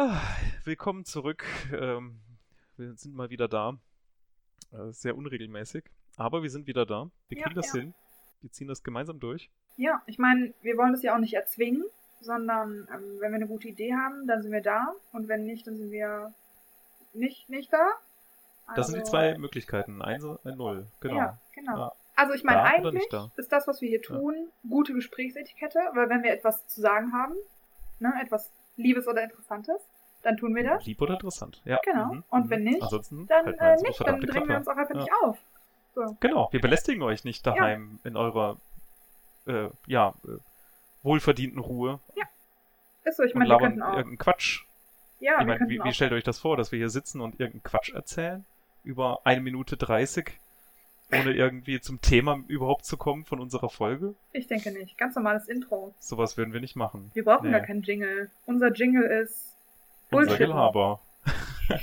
Ah, willkommen zurück. Ähm, wir sind mal wieder da. Äh, sehr unregelmäßig, aber wir sind wieder da. Wir Ja, kriegen das ja. hin. Wir ziehen das gemeinsam durch. Ja, ich meine, wir wollen das ja auch nicht erzwingen, sondern ähm, wenn wir eine gute Idee haben, dann sind wir da und wenn nicht, dann sind wir nicht, nicht da. Das sind die Also, zwei Möglichkeiten. Eins und ein Null. Genau. Ja, genau. Ja. Also ich meine, eigentlich da? ist das, was wir hier tun, gute Gesprächsetikette, weil wenn wir etwas zu sagen haben, ne, etwas Liebes oder Interessantes, dann tun wir das. Lieb oder interessant. Ja. Genau. Mhm. Und Mhm. wenn nicht, Ansonsten Dann wir äh, nicht, dann drängen wir Klappe. uns auch einfach Ja. nicht auf. So. Genau, wir belästigen euch nicht daheim in eurer äh, ja, äh, wohlverdienten Ruhe Ist so, ich meine, wir könnten auch. irgendeinen Quatsch. Ja, ich wir meine, wie, wie stellt euch das vor, dass wir hier sitzen und irgendeinen Quatsch erzählen? Über eine Minute 30, ohne irgendwie zum Thema überhaupt zu kommen von unserer Folge? Ich denke nicht. Ganz normales Intro. Sowas würden wir nicht machen. Wir brauchen Nee. gar keinen Jingle. Unser Jingle ist Unser Bullshit. Gelaber.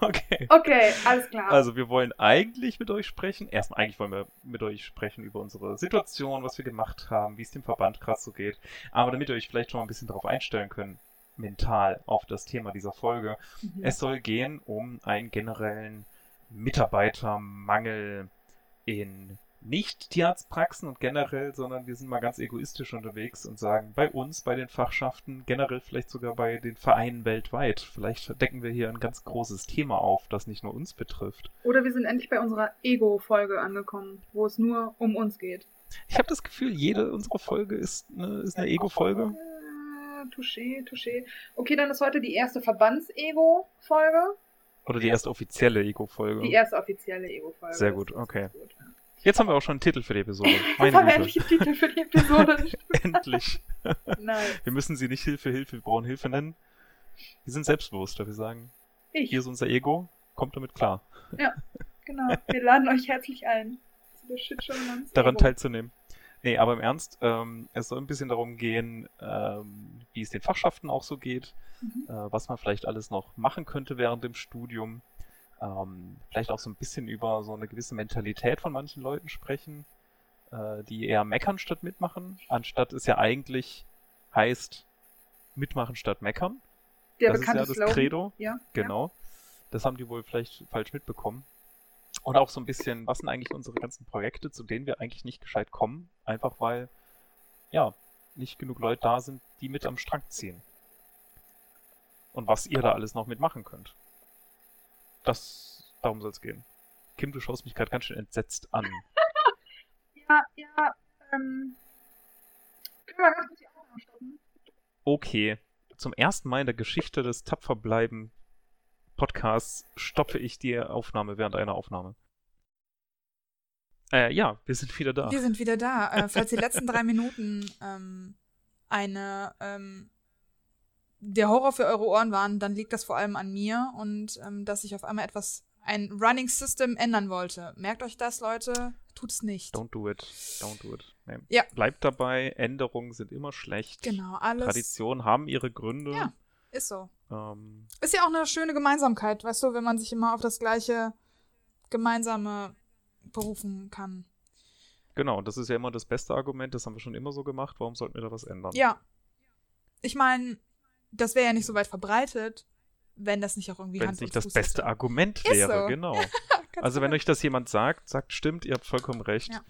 okay. Okay, alles klar. Also wir wollen eigentlich mit euch sprechen. Erstmal eigentlich wollen wir mit euch sprechen über unsere Situation, was wir gemacht haben, wie es dem Verband gerade so geht. Aber damit ihr euch vielleicht schon mal ein bisschen darauf einstellen könnt, mental auf das Thema dieser Folge. Mhm. Es soll gehen um einen generellen Mitarbeitermangel in nicht Tierarztpraxen und generell, sondern wir sind mal ganz egoistisch unterwegs und sagen, bei uns, bei den Fachschaften, generell vielleicht sogar bei den Vereinen weltweit, vielleicht decken wir hier ein ganz großes Thema auf, das nicht nur uns betrifft. Oder wir sind endlich bei unserer Ego-Folge angekommen, wo es nur um uns geht. Ich habe das Gefühl, jede unserer Folge ist eine, ist eine Ego-Folge. Äh, touché, touché. Okay, dann ist heute die erste Verbands-Ego-Folge. Oder die erste offizielle Ego-Folge. Die erste offizielle Ego-Folge. Sehr gut, okay. gut, ja. Jetzt haben wir auch schon einen Titel für die Episode. Jetzt Meine haben wir endlich einen Titel für die Episode. Endlich. Nice. Wir müssen sie nicht Hilfe, Hilfe, wir brauchen Hilfe nennen. Wir sind selbstbewusster. Wir sagen, Ich. hier ist unser Ego, kommt damit klar, Genau. Wir laden euch herzlich ein. Zu der Shitshow namens daran Ego. teilzunehmen. Nee, aber im Ernst, ähm, es soll ein bisschen darum gehen, ähm, wie es den Fachschaften auch so geht, Mhm. äh, was man vielleicht alles noch machen könnte während dem Studium. Ähm, vielleicht auch so ein bisschen über so eine gewisse Mentalität von manchen Leuten sprechen, äh, die eher meckern statt mitmachen, anstatt es ja eigentlich heißt, mitmachen statt meckern. Der das ist ja das Slogan. Credo. Ja. Genau. Das haben die wohl vielleicht falsch mitbekommen. Und auch so ein bisschen, was sind eigentlich unsere ganzen Projekte, zu denen wir eigentlich nicht gescheit kommen, einfach weil, ja, nicht genug Leute da sind, die mit am Strang ziehen. Und was ihr da alles noch mitmachen könnt. Das, darum soll es gehen. Kim, du schaust mich gerade ganz schön entsetzt an. Ja, ja, ähm. Können wir ganz kurz die Aufnahme stoppen? Okay, zum ersten Mal in der Geschichte des Tapferbleiben Podcasts stoppe ich die Aufnahme während einer Aufnahme. Äh, ja, wir sind wieder da. Wir sind wieder da. Äh, falls die letzten drei Minuten ähm, eine ähm, der Horror für eure Ohren waren, dann liegt das vor allem an mir und ähm, dass ich auf einmal etwas, ein Running System ändern wollte. Merkt euch das, Leute. Tut's nicht. Don't do it. Don't do it. Nee. Ja. Bleibt dabei, Änderungen sind immer schlecht. Genau, alles. Traditionen haben ihre Gründe. Ja. Ist so. Ähm, Ist ja auch eine schöne Gemeinsamkeit, weißt du, wenn man sich immer auf das gleiche Gemeinsame berufen kann. genau, und das ist ja immer das beste Argument, das haben wir schon immer so gemacht. Warum sollten wir da was ändern? Ja. Ich meine, das wäre ja nicht so weit verbreitet, wenn das nicht auch irgendwie Wenn es nicht und das Fuß beste hätte. Argument wäre, so. genau. Also wenn genau. euch das jemand sagt, sagt stimmt, ihr habt vollkommen recht. Ja.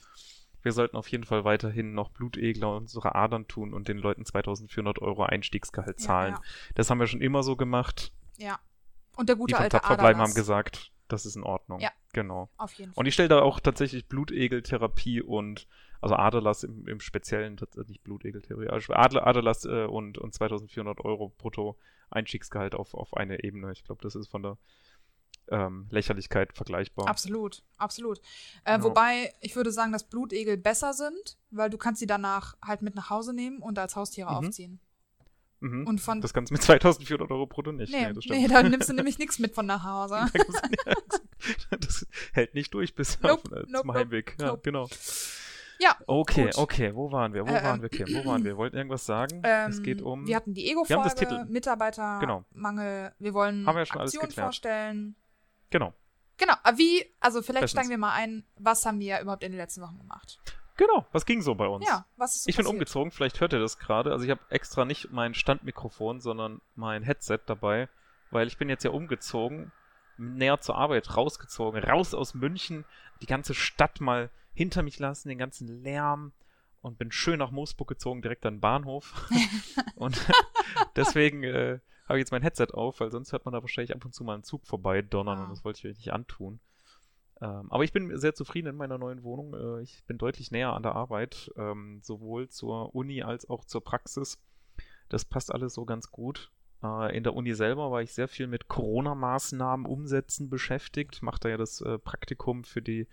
Wir sollten auf jeden Fall weiterhin noch Blutegler unsere Adern tun und den Leuten 2400 Euro Einstiegsgehalt zahlen. ja. Das haben wir schon immer so gemacht. Ja. Und der Die gute von alte Tapferbleiben haben gesagt, das ist in Ordnung. Ja. Genau. Auf jeden Fall. Und ich stelle da auch tatsächlich Blutegeltherapie und, also Aderlass im, im Speziellen, nicht Blutegeltherapie, also Aderlass äh, und, und 2400 Euro brutto Einstiegsgehalt auf, auf eine Ebene. Ich glaube, das ist von der ähm, Lächerlichkeit vergleichbar. Absolut, absolut. Äh, Ja. Wobei ich würde sagen, dass Blutegel besser sind, weil du kannst sie danach halt mit nach Hause nehmen und als Haustiere Mhm. aufziehen. Mhm. Und von Das kannst du mit 2400 Euro brutto nicht. nee, das nee, stimmt. da nimmst du nämlich nichts mit von nach Hause. das hält nicht durch bis Nope, auf, äh, nope, zum nope, Heimweg. Ja, nope. genau. Ja, Okay, Gut. okay, wo waren wir? Wo Ähm, waren wir, Kim? Wo waren wir? Wollten irgendwas sagen? Ähm, es geht um. Wir hatten die Wir haben das Ego-Folge, Titel- Mitarbeitermangel. Wir wollen Haben wir ja schon alles Aktionen geklärt. vorstellen. Genau. Genau, aber wie, also vielleicht Bestens. steigen wir mal ein, was haben wir überhaupt in den letzten Wochen gemacht? Genau, was ging so bei uns? Ja, was ist so ich bin passiert? umgezogen, vielleicht hört ihr das gerade. Also ich habe extra nicht mein Standmikrofon, sondern mein Headset dabei, weil ich bin jetzt ja umgezogen, näher zur Arbeit rausgezogen, raus aus München, die ganze Stadt mal hinter mich lassen, den ganzen Lärm und bin schön nach Moosburg gezogen, direkt an den Bahnhof. und deswegen äh, habe ich jetzt mein Headset auf, weil sonst hört man da wahrscheinlich ab und zu mal einen Zug vorbei donnern Ah. und das wollte ich euch nicht antun. Ähm, aber ich bin sehr zufrieden in meiner neuen Wohnung. Äh, ich bin deutlich näher an der Arbeit, ähm, sowohl zur Uni als auch zur Praxis. Das passt alles so ganz gut. Äh, in der Uni selber war ich sehr viel mit Corona-Maßnahmen umsetzen beschäftigt. Mache da ja das äh, Praktikum für die,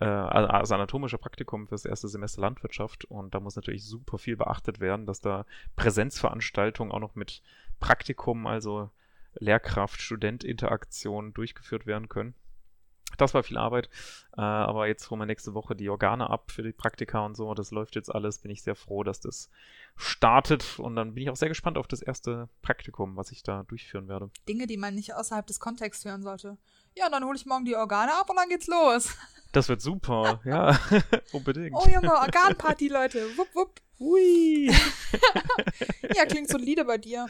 äh, also anatomische Praktikum für das erste Semester Landwirtschaft. Und da muss natürlich super viel beachtet werden, dass da Präsenzveranstaltungen auch noch mit Praktikum, also Lehrkraft, Student-Interaktion durchgeführt werden können. Das war viel Arbeit, äh, aber jetzt holen wir nächste Woche die Organe ab für die Praktika und so. Das läuft jetzt alles. Bin ich sehr froh, dass das startet und dann bin ich auch sehr gespannt auf das erste Praktikum, was ich da durchführen werde. Dinge, die man nicht außerhalb des Kontexts hören sollte. Ja, dann hole ich morgen die Organe ab und dann geht's los. Das wird super, ja, unbedingt. Oh Junge, Organparty, Leute. Wupp, wupp. Hui. Ja, klingt solide bei dir.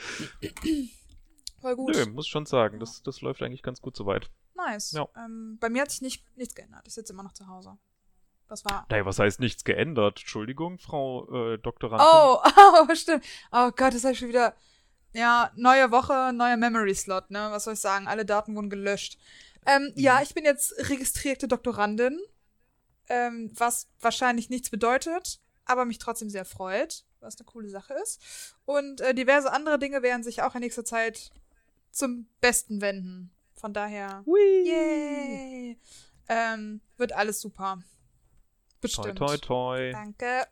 Voll gut. Nö, muss schon sagen, das, das läuft eigentlich ganz gut soweit. Nice. Ja. Ähm, bei mir hat sich nicht, nichts geändert. Ich sitze immer noch zu Hause. Das war. Naja, was heißt nichts geändert? Entschuldigung, Frau äh, Doktorandin. Oh, oh, stimmt. Oh Gott, das habe ich schon wieder. Ja, neue Woche, neuer Memory Slot, ne? Was soll ich sagen? Alle Daten wurden gelöscht. Ähm, ja, ich bin jetzt registrierte Doktorandin, ähm, was wahrscheinlich nichts bedeutet, aber mich trotzdem sehr freut, was eine coole Sache ist. Und äh, diverse andere Dinge werden sich auch in nächster Zeit zum Besten wenden. Von daher, Hui. yay! Ähm, wird alles super. Toi, Bestimmt. toi, toi. Danke.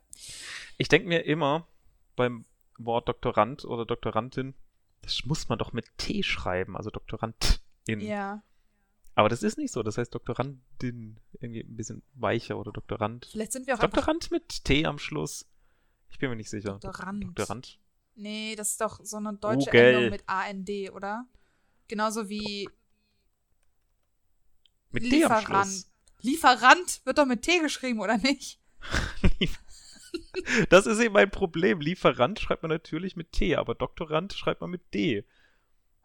Ich denke mir immer beim Wort Doktorand oder Doktorandin, das muss man doch mit T schreiben, also Doktorandin. Ja. Aber das ist nicht so, das heißt Doktorandin, irgendwie ein bisschen weicher oder Doktorand. Vielleicht sind wir auch Doktorand mit T am Schluss. Ich bin mir nicht sicher. Doktorand. Doktorand. Nee, das ist doch so eine deutsche Google. Endung mit AND, oder? Genauso wie Mit D am Lieferant. Schluss. Lieferant wird doch mit T geschrieben, oder nicht? Das ist eben mein Problem. Lieferant schreibt man natürlich mit T, aber Doktorand schreibt man mit D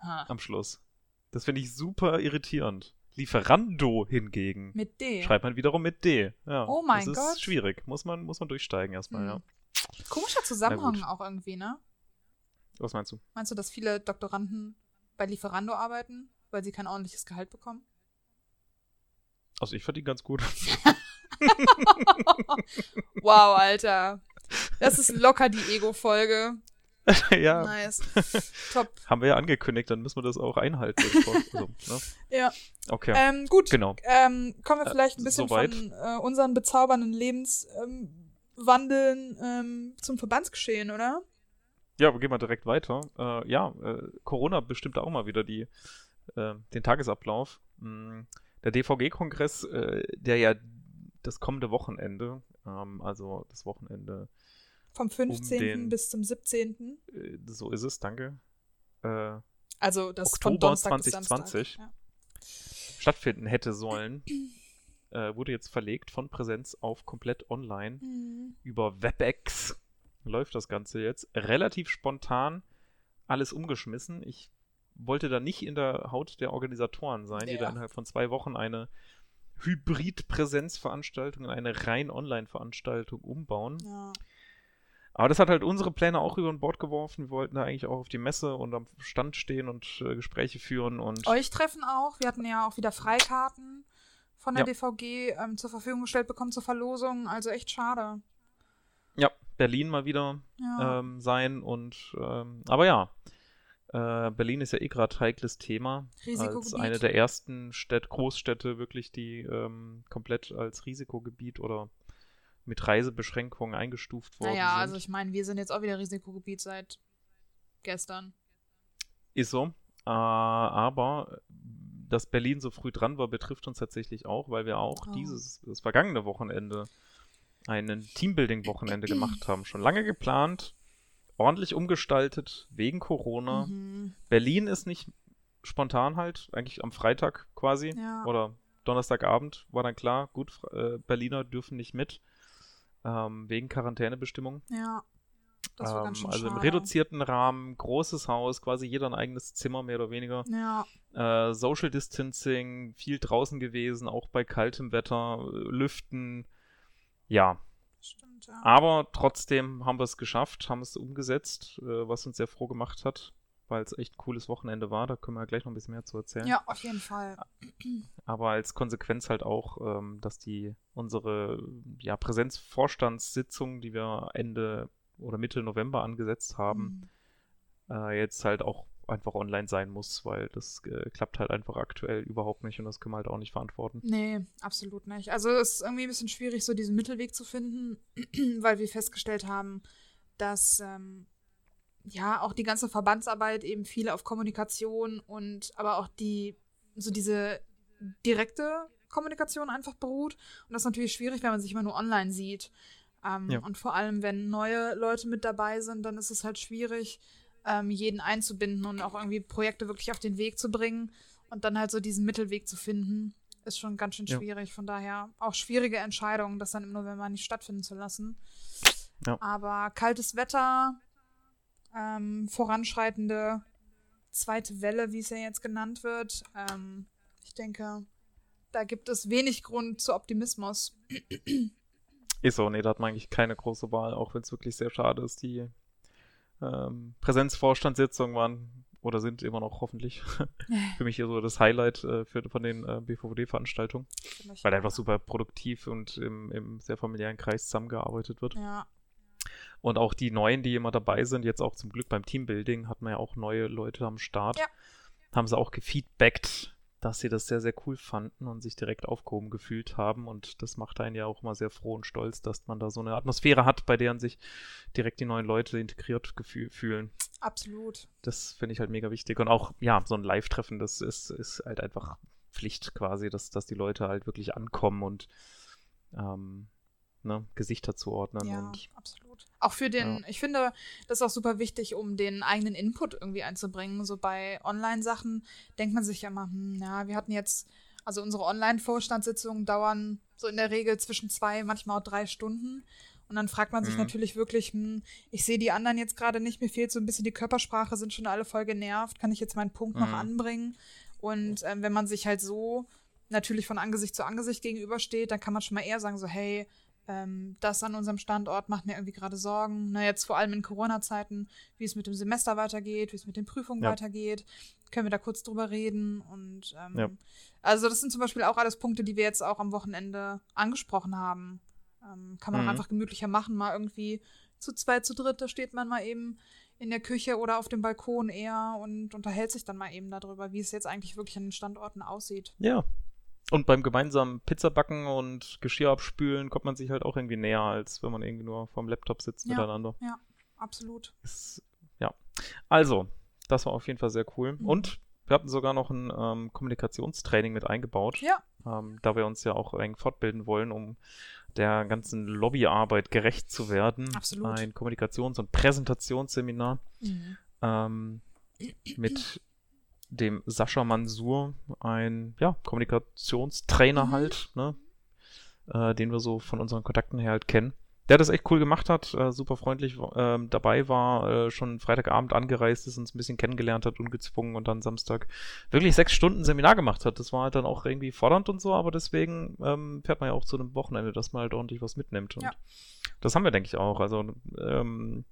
Ha, am Schluss. Das finde ich super irritierend. Lieferando hingegen mit D. schreibt man wiederum mit D. Ja, Oh mein das ist Gott. schwierig. Muss man, muss man durchsteigen erstmal, Hm. ja. Komischer Zusammenhang auch irgendwie, ne? Was meinst du? Meinst du, dass viele Doktoranden bei Lieferando arbeiten, weil sie kein ordentliches Gehalt bekommen? Also ich verdiene ganz gut. wow, Alter. Das ist locker die Ego-Folge. ja, Nice. Top. haben wir ja angekündigt, dann müssen wir das auch einhalten. also, ne? Ja. Okay, Ähm, gut. genau. Ähm, kommen wir Äh, vielleicht ein bisschen soweit. von äh, unseren bezaubernden Lebenswandeln ähm, zum Verbandsgeschehen, oder? Ja, wir gehen mal direkt weiter. Äh, ja, äh, Corona bestimmt auch mal wieder die, äh, den Tagesablauf. Mm, der DVG-Kongress, äh, der ja das kommende Wochenende, ähm, also das Wochenende, Vom 15. den- bis zum 17. äh, so ist es, danke, äh, Also das Oktober Donnerstag bis 2020. Samstag. stattfinden hätte sollen, wurde jetzt verlegt von Präsenz auf komplett online. Ja. Mhm. über WebEx läuft das Ganze jetzt. Relativ spontan alles umgeschmissen. Ich wollte da nicht in der Haut der Organisatoren sein, die Ja. da innerhalb von zwei Wochen eine Hybrid-Präsenzveranstaltung in eine rein Online-Veranstaltung umbauen. Ja. Aber das hat halt unsere Pläne auch über Bord geworfen. Wir wollten da eigentlich auch auf die Messe und am Stand stehen und äh, Gespräche führen und Euch treffen auch. Wir hatten ja auch wieder Freikarten von der Ja. DVG ähm, zur Verfügung gestellt bekommen zur Verlosung. Also echt schade. ja, Berlin mal wieder Ja. ähm, sein und ähm, aber ja, äh, Berlin ist ja eh gerade heikles Thema. Als Risikogebiet. eine der ersten Städt Großstädte wirklich, die ähm, komplett als Risikogebiet oder mit Reisebeschränkungen eingestuft worden naja, sind. also ich meine, wir sind jetzt auch wieder Risikogebiet seit gestern. Ist so. Äh, aber dass Berlin so früh dran war, betrifft uns tatsächlich auch, weil wir auch Oh. dieses, das vergangene Wochenende ein Teambuilding-Wochenende gemacht haben. Schon lange geplant, ordentlich umgestaltet, wegen Corona. Mhm. Berlin ist nicht spontan halt, eigentlich am Freitag quasi Ja. oder Donnerstagabend war dann klar, gut, äh, Berliner dürfen nicht mit. ähm, wegen Quarantänebestimmungen. Ja. Das war ganz Ähm, schön also im reduzierten Rahmen, großes Haus, quasi jeder ein eigenes Zimmer mehr oder weniger. Ja, Äh, Social Distancing, viel draußen gewesen, auch bei kaltem Wetter, äh, Lüften. Ja, stimmt, ja. aber trotzdem haben wir es geschafft, haben es umgesetzt, äh, was uns sehr froh gemacht hat, weil es echt ein cooles Wochenende war. Da können wir gleich noch ein bisschen mehr zu erzählen. Ja, auf jeden Fall. Aber als Konsequenz halt auch, ähm, dass die unsere ja, Präsenzvorstandssitzung, die wir Ende oder Mitte November angesetzt haben, Mhm. äh, jetzt halt auch einfach online sein muss, weil das äh, klappt halt einfach aktuell überhaupt nicht und das können wir halt auch nicht verantworten. Nee, absolut nicht. Also es ist irgendwie ein bisschen schwierig, so diesen Mittelweg zu finden, weil wir festgestellt haben, dass ähm, ja auch die ganze Verbandsarbeit eben viel auf Kommunikation und aber auch die, so diese direkte Kommunikation einfach beruht. Und das ist natürlich schwierig, wenn man sich immer nur online sieht. Ähm, Ja. Und vor allem, wenn neue Leute mit dabei sind, dann ist es halt schwierig, ähm, jeden einzubinden und auch irgendwie Projekte wirklich auf den Weg zu bringen und dann halt so diesen Mittelweg zu finden, ist schon ganz schön Ja. schwierig. Von daher auch schwierige Entscheidungen, das dann im November nicht stattfinden zu lassen. Ja. Aber kaltes Wetter, ähm, voranschreitende zweite Welle, wie es ja jetzt genannt wird, ähm, ich denke, da gibt es wenig Grund zu Optimismus. Ist so, nee, da hat man eigentlich keine große Wahl, auch wenn es wirklich sehr schade ist. Die ähm, Präsenzvorstandssitzungen waren oder sind immer noch hoffentlich für mich hier so das Highlight äh, für, von den äh, BVD-Veranstaltungen, weil einfach super produktiv und im, im sehr familiären Kreis zusammengearbeitet wird. Ja, Und auch die Neuen, die immer dabei sind, jetzt auch zum Glück beim Teambuilding, hat man ja auch neue Leute am Start. Ja. Haben sie auch gefeedbackt, dass sie das sehr, sehr cool fanden und sich direkt aufgehoben gefühlt haben. Und das macht einen ja auch immer sehr froh und stolz, dass man da so eine Atmosphäre hat, bei der sich direkt die neuen Leute integriert fühlen. absolut. Das finde ich halt mega wichtig. Und auch, ja, so ein Live-Treffen, das ist, ist halt einfach Pflicht quasi, dass, dass die Leute halt wirklich ankommen und ähm, ne, Gesichter zuordnen. Ja, Und absolut. Auch für den, Ja. ich finde, das ist auch super wichtig, um den eigenen Input irgendwie einzubringen. So bei Online-Sachen denkt man sich ja immer, hm, ja, wir hatten jetzt, also unsere Online-Vorstandssitzungen dauern so in der Regel zwischen zwei, manchmal auch drei Stunden. Und dann fragt man sich Mhm. natürlich wirklich, hm, ich sehe die anderen jetzt gerade nicht, mir fehlt so ein bisschen die Körpersprache, sind schon alle voll genervt, kann ich jetzt meinen Punkt noch Mhm. anbringen? Und ähm, wenn man sich halt so natürlich von Angesicht zu Angesicht gegenübersteht, dann kann man schon mal eher sagen, so, hey, ähm, das an unserem Standort macht mir irgendwie gerade Sorgen. Na, jetzt vor allem in Corona-Zeiten, wie es mit dem Semester weitergeht, wie es mit den Prüfungen Ja. weitergeht. Können wir da kurz drüber reden? Und ähm, Ja. also das sind zum Beispiel auch alles Punkte, die wir jetzt auch am Wochenende angesprochen haben. Ähm, kann man Mhm. einfach gemütlicher machen, mal irgendwie zu zweit, zu dritt, da steht man mal eben in der Küche oder auf dem Balkon eher und unterhält sich dann mal eben darüber, wie es jetzt eigentlich wirklich an den Standorten aussieht. Ja. Und beim gemeinsamen Pizzabacken und Geschirr abspülen kommt man sich halt auch irgendwie näher, als wenn man irgendwie nur vorm Laptop sitzt Ja. miteinander. Absolut. Ist, ja. Also, das war auf jeden Fall sehr cool. Mhm. Und wir hatten sogar noch ein ähm, Kommunikationstraining mit eingebaut, Ja. ähm, da wir uns ja auch eng fortbilden wollen, um der ganzen Lobbyarbeit gerecht zu werden. Absolut. Ein Kommunikations- und Präsentationsseminar Mhm. ähm, mit dem Sascha Mansur, ein ja, Kommunikationstrainer Mhm. halt, ne? äh, den wir so von unseren Kontakten her halt kennen. Der das echt cool gemacht hat, äh, super freundlich ähm, dabei war, äh, schon Freitagabend angereist ist, uns ein bisschen kennengelernt hat, ungezwungen und dann Samstag wirklich sechs Stunden Seminar gemacht hat. Das war halt dann auch irgendwie fordernd und so, aber deswegen ähm, fährt man ja auch zu einem Wochenende, dass man halt ordentlich was mitnimmt. Und Ja. das haben wir, denke ich, auch. Also ähm,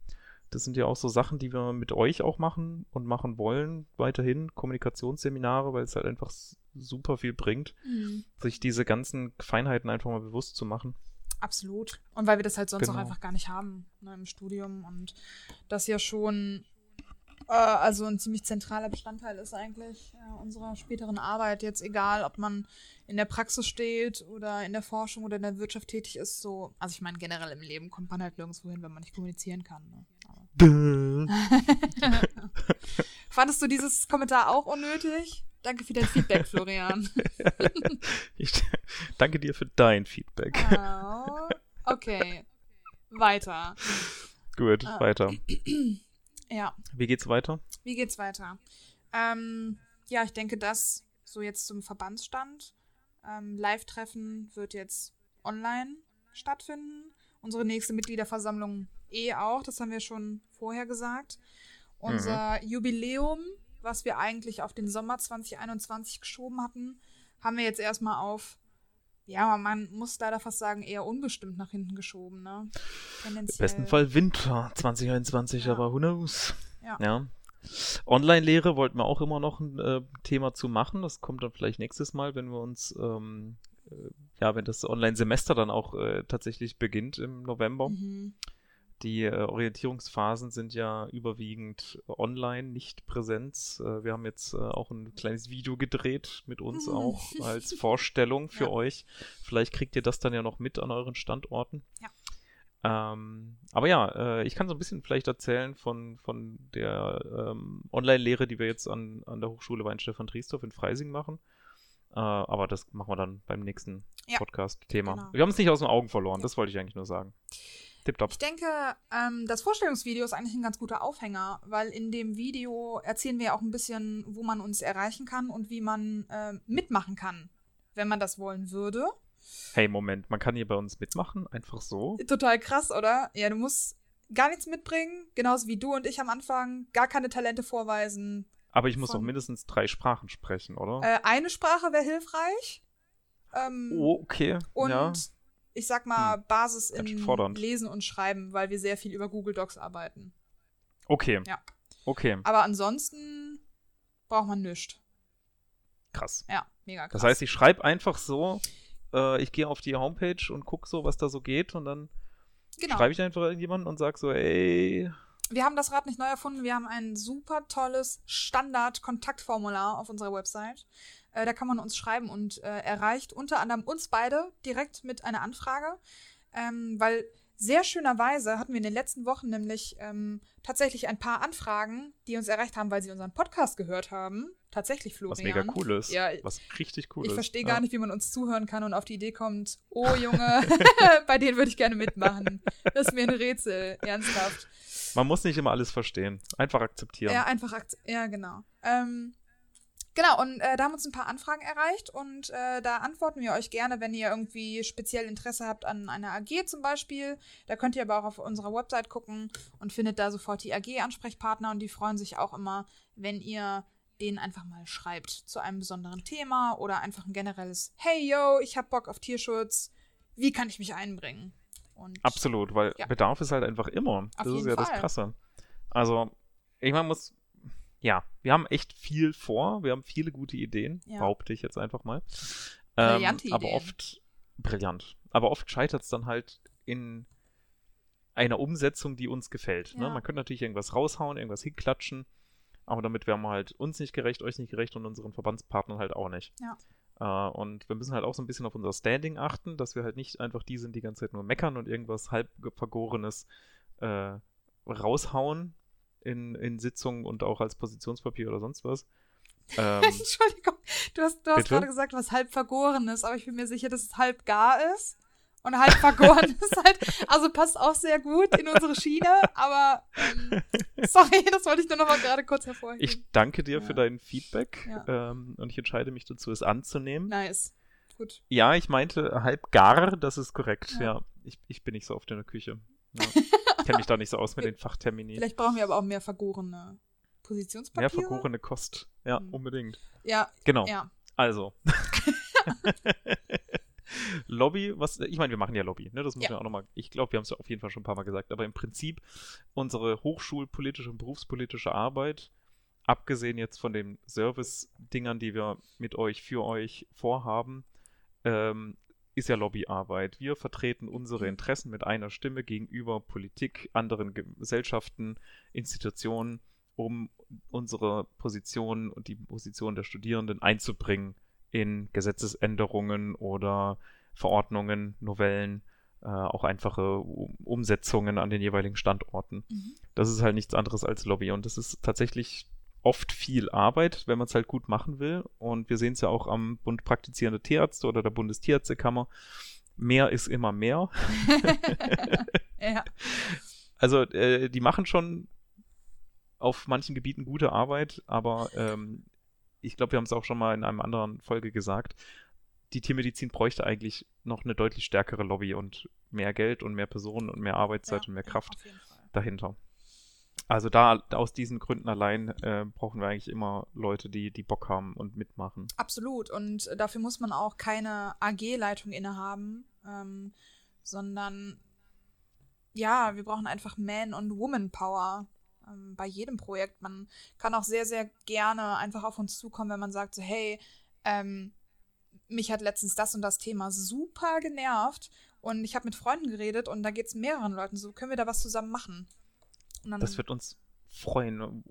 das sind ja auch so Sachen, die wir mit euch auch machen und machen wollen, weiterhin Kommunikationsseminare, weil es halt einfach super viel bringt, Mhm. sich diese ganzen Feinheiten einfach mal bewusst zu machen. Absolut. Und weil wir das halt sonst auch Genau. einfach gar nicht haben ne, im Studium und das ja schon äh, also ein ziemlich zentraler Bestandteil ist eigentlich äh, unserer späteren Arbeit. Jetzt egal, ob man in der Praxis steht oder in der Forschung oder in der Wirtschaft tätig ist, so, also ich meine, generell im Leben kommt man halt nirgendwo hin, wenn man nicht kommunizieren kann. Ne? Fandest du dieses Kommentar auch unnötig? Danke für dein Feedback, Florian. ich danke dir für dein Feedback. Oh, okay. Weiter. Gut, Ah. weiter. Ja, Wie geht's weiter? wie geht's weiter? Ähm, ja, ich denke, das so jetzt zum Verbandsstand. Ähm, Live-Treffen wird jetzt online stattfinden Unsere nächste Mitgliederversammlung eh auch, das haben wir schon vorher gesagt. Unser mhm. Jubiläum, was wir eigentlich auf den Sommer 2021 geschoben hatten, haben wir jetzt erstmal auf, ja, man muss leider fast sagen, eher unbestimmt nach hinten geschoben, ne? Im besten Fall Winter 2021, ja. aber who knows? Ja. ja. Online-Lehre wollten wir auch immer noch ein äh, Thema zu machen. Das kommt dann vielleicht nächstes Mal, wenn wir uns, ähm, äh, ja, wenn das Online-Semester dann auch äh, tatsächlich beginnt im November. Mhm. Die äh, Orientierungsphasen sind ja überwiegend online, nicht Präsenz. Äh, wir haben jetzt äh, auch ein kleines Video gedreht mit uns mhm. auch als Vorstellung für ja. euch. Vielleicht kriegt ihr das dann ja noch mit an euren Standorten. Ja. Ähm, aber ja, äh, ich kann so ein bisschen vielleicht erzählen von, von der ähm, Online-Lehre, die wir jetzt an, an der Hochschule Weinstefan Triesdorf in Freising machen. Äh, aber das machen wir dann beim nächsten ja, Podcast-Thema. Genau. Wir haben es nicht aus den Augen verloren, ja. das wollte ich eigentlich nur sagen. Tipptopp. Ich denke, ähm, das Vorstellungsvideo ist eigentlich ein ganz guter Aufhänger, weil in dem Video erzählen wir auch ein bisschen, wo man uns erreichen kann und wie man äh, mitmachen kann, wenn man das wollen würde. Hey, Moment, man kann hier bei uns mitmachen, einfach so. Total krass, oder? Ja, du musst gar nichts mitbringen, genauso wie du und ich am Anfang, gar keine Talente vorweisen. Aber ich muss doch mindestens drei Sprachen sprechen, oder? Äh, eine Sprache wäre hilfreich. Ähm, oh, okay. Und ja. Ich sag mal, hm. Basis in Lesen und Schreiben, weil wir sehr viel über Google Docs arbeiten. Okay. Ja. Okay. Aber ansonsten braucht man nichts. Krass. Ja, mega krass. Das heißt, ich schreibe einfach so äh, ich gehe auf die Homepage und gucke so, was da so geht und dann genau. schreibe ich einfach irgendjemanden und sage so, ey. Wir haben das Rad nicht neu erfunden. Wir haben ein super tolles Standard-Kontaktformular auf unserer Website. Äh, da kann man uns schreiben und äh, erreicht unter anderem uns beide direkt mit einer Anfrage, ähm, weil sehr schönerweise hatten wir in den letzten Wochen nämlich ähm, tatsächlich ein paar Anfragen, die uns erreicht haben, weil sie unseren Podcast gehört haben. Tatsächlich, Florian. Was mega cool ist. Ja, was richtig cool ich ist. Ich verstehe ja. gar nicht, wie man uns zuhören kann und auf die Idee kommt, oh Junge, bei denen würde ich gerne mitmachen. Das ist mir ein Rätsel, ernsthaft. Man muss nicht immer alles verstehen. Einfach akzeptieren. Ja, einfach akzeptieren. Ja, genau. Ähm, Genau, und äh, da haben uns ein paar Anfragen erreicht und äh, da antworten wir euch gerne, wenn ihr irgendwie speziell Interesse habt an einer AG zum Beispiel. Da könnt ihr aber auch auf unserer Website gucken und findet da sofort die AG-Ansprechpartner und die freuen sich auch immer, wenn ihr denen einfach mal schreibt zu einem besonderen Thema oder einfach ein generelles Hey yo, ich hab Bock auf Tierschutz, wie kann ich mich einbringen? Und, Absolut, weil ja. Bedarf ist halt einfach immer. Auf das ist ja Fall. das Krasse. Also, ich meine, muss ja, wir haben echt viel vor. Wir haben viele gute Ideen, ja. behaupte ich jetzt einfach mal. Ähm, aber Ideen. oft brillant. Aber oft scheitert es dann halt in einer Umsetzung, die uns gefällt. Ne? Ja. Ne? Man könnte natürlich irgendwas raushauen, irgendwas hinklatschen, aber damit wären wir halt uns nicht gerecht, euch nicht gerecht und unseren Verbandspartnern halt auch nicht. Ja. Uh, und wir müssen halt auch so ein bisschen auf unser Standing achten, dass wir halt nicht einfach die sind, die ganze Zeit nur meckern und irgendwas halb vergorenes äh, raushauen, in, in Sitzungen und auch als Positionspapier oder sonst was. Ähm, Entschuldigung, du hast, du hast gerade gesagt, was halb vergoren ist, aber ich bin mir sicher, dass es halb gar ist. Und halb vergoren ist halt, also passt auch sehr gut in unsere Schiene, aber ähm, sorry, das wollte ich nur noch mal gerade kurz hervorheben. Ich danke dir ja. für dein Feedback ja. ähm, und ich entscheide mich dazu, es anzunehmen. Nice. Gut. Ja, ich meinte halb gar, das ist korrekt. Ja, ja ich, ich bin nicht so oft in der Küche. Ich kenne mich da nicht so aus mit den Fachtermini. Vielleicht brauchen wir aber auch mehr vergorene Positionspapiere. Mehr vergorene Kost. Ja, mhm. unbedingt. Ja. Genau. Ja. Also. Lobby, was, ich meine, wir machen ja Lobby, ne? Das muss ja. man auch nochmal, ich glaube, wir haben es ja auf jeden Fall schon ein paar Mal gesagt, aber im Prinzip unsere hochschulpolitische und berufspolitische Arbeit, abgesehen jetzt von den Service-Dingern, die wir mit euch, für euch vorhaben, ähm, ist ja Lobbyarbeit. Wir vertreten unsere Interessen mit einer Stimme gegenüber Politik, anderen Gesellschaften, Institutionen, um unsere Position und die Position der Studierenden einzubringen in Gesetzesänderungen oder Verordnungen, Novellen, äh, auch einfache Umsetzungen an den jeweiligen Standorten. Mhm. Das ist halt nichts anderes als Lobby und das ist tatsächlich oft viel Arbeit, wenn man es halt gut machen will. Und wir sehen es ja auch am Bund praktizierende Tierärzte oder der Bundestierärztekammer. Mehr ist immer mehr. ja. Also äh, die machen schon auf manchen Gebieten gute Arbeit, aber ähm, ich glaube, wir haben es auch schon mal in einem anderen Folge gesagt. die Tiermedizin bräuchte eigentlich noch eine deutlich stärkere Lobby und mehr Geld und mehr Personen und mehr Arbeitszeit Ja, und mehr Kraft dahinter. Also da aus diesen Gründen allein äh, brauchen wir eigentlich immer Leute, die, die Bock haben und mitmachen. Absolut. Und dafür muss man auch keine AG-Leitung innehaben, ähm, sondern ja, wir brauchen einfach Man- und Woman-Power ähm, bei jedem Projekt. Man kann auch sehr, sehr gerne einfach auf uns zukommen, wenn man sagt, so, hey, ähm, mich hat letztens das und das Thema super genervt und ich habe mit Freunden geredet und da geht es mehreren Leuten so, können wir da was zusammen machen? Das wird uns freuen.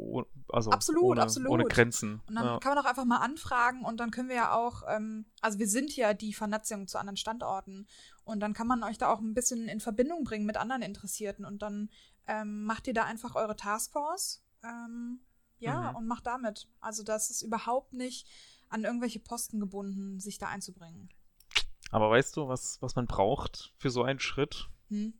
Also Absolut, ohne, absolut. ohne Grenzen. Und dann ja. kann man auch einfach mal anfragen und dann können wir ja auch, ähm, also wir sind ja die Vernetzung zu anderen Standorten und dann kann man euch da auch ein bisschen in Verbindung bringen mit anderen Interessierten und dann ähm, macht ihr da einfach eure Taskforce, ähm, ja, Mhm. und macht damit. Also das ist überhaupt nicht an irgendwelche Posten gebunden, sich da einzubringen. Aber weißt du, was, was man braucht für so einen Schritt? Hm?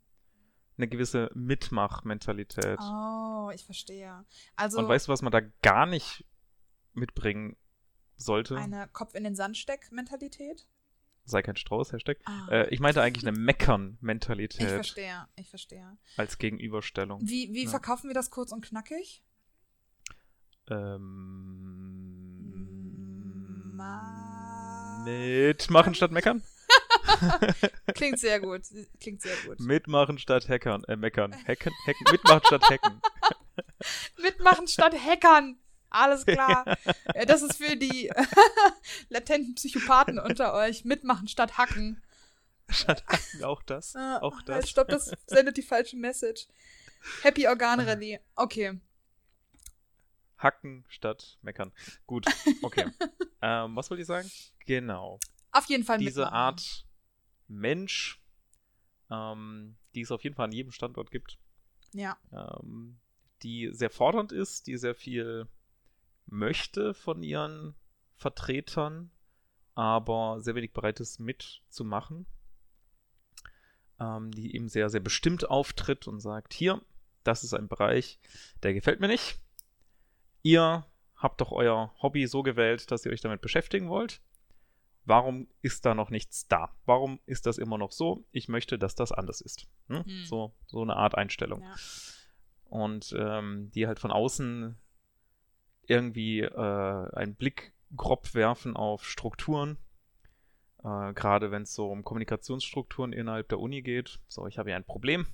Eine gewisse Mitmachmentalität. Oh, ich verstehe. Also Und weißt du, was man da gar nicht mitbringen sollte? eine Kopf in den Sand steck Mentalität? Sei kein Strauß, Hashtag. Ah, Äh, ich meinte eigentlich eine ich Meckern-Mentalität verstehe, ich verstehe. als Gegenüberstellung. Wie, wie Ja. verkaufen wir das kurz und knackig? Ähm, Ma- mitmachen statt meckern? Klingt sehr gut. Klingt sehr gut. Mitmachen statt hackern. Äh, meckern. Hacken, hacken. Mitmachen statt hacken. Mitmachen statt hackern. Alles klar. Äh, Das ist für die latenten Psychopathen unter euch. Mitmachen statt hacken. statt hacken, auch das. Ah, Auch halt, das. Stopp, das sendet die falsche Message. Happy Organrallye. Okay. Hacken statt meckern. Gut, okay. ähm, was wollte ich sagen? Genau. Auf jeden Fall Diese mitmachen. Art Mensch, ähm, die es auf jeden Fall an jedem Standort gibt, Ja. ähm, die sehr fordernd ist, die sehr viel möchte von ihren Vertretern, aber sehr wenig bereit ist mitzumachen. Ähm, die eben sehr, sehr bestimmt auftritt und sagt, hier, das ist ein Bereich, der gefällt mir nicht. Ihr habt doch euer Hobby so gewählt, dass ihr euch damit beschäftigen wollt. Warum ist da noch nichts da? Warum ist das immer noch so? Ich möchte, dass das anders ist. Hm? Hm. So, so eine Art Einstellung ja. und ähm, die halt von außen irgendwie äh, einen Blick grob werfen auf Strukturen. Äh, Gerade wenn es so um Kommunikationsstrukturen innerhalb der Uni geht. So, ich habe hier ein Problem.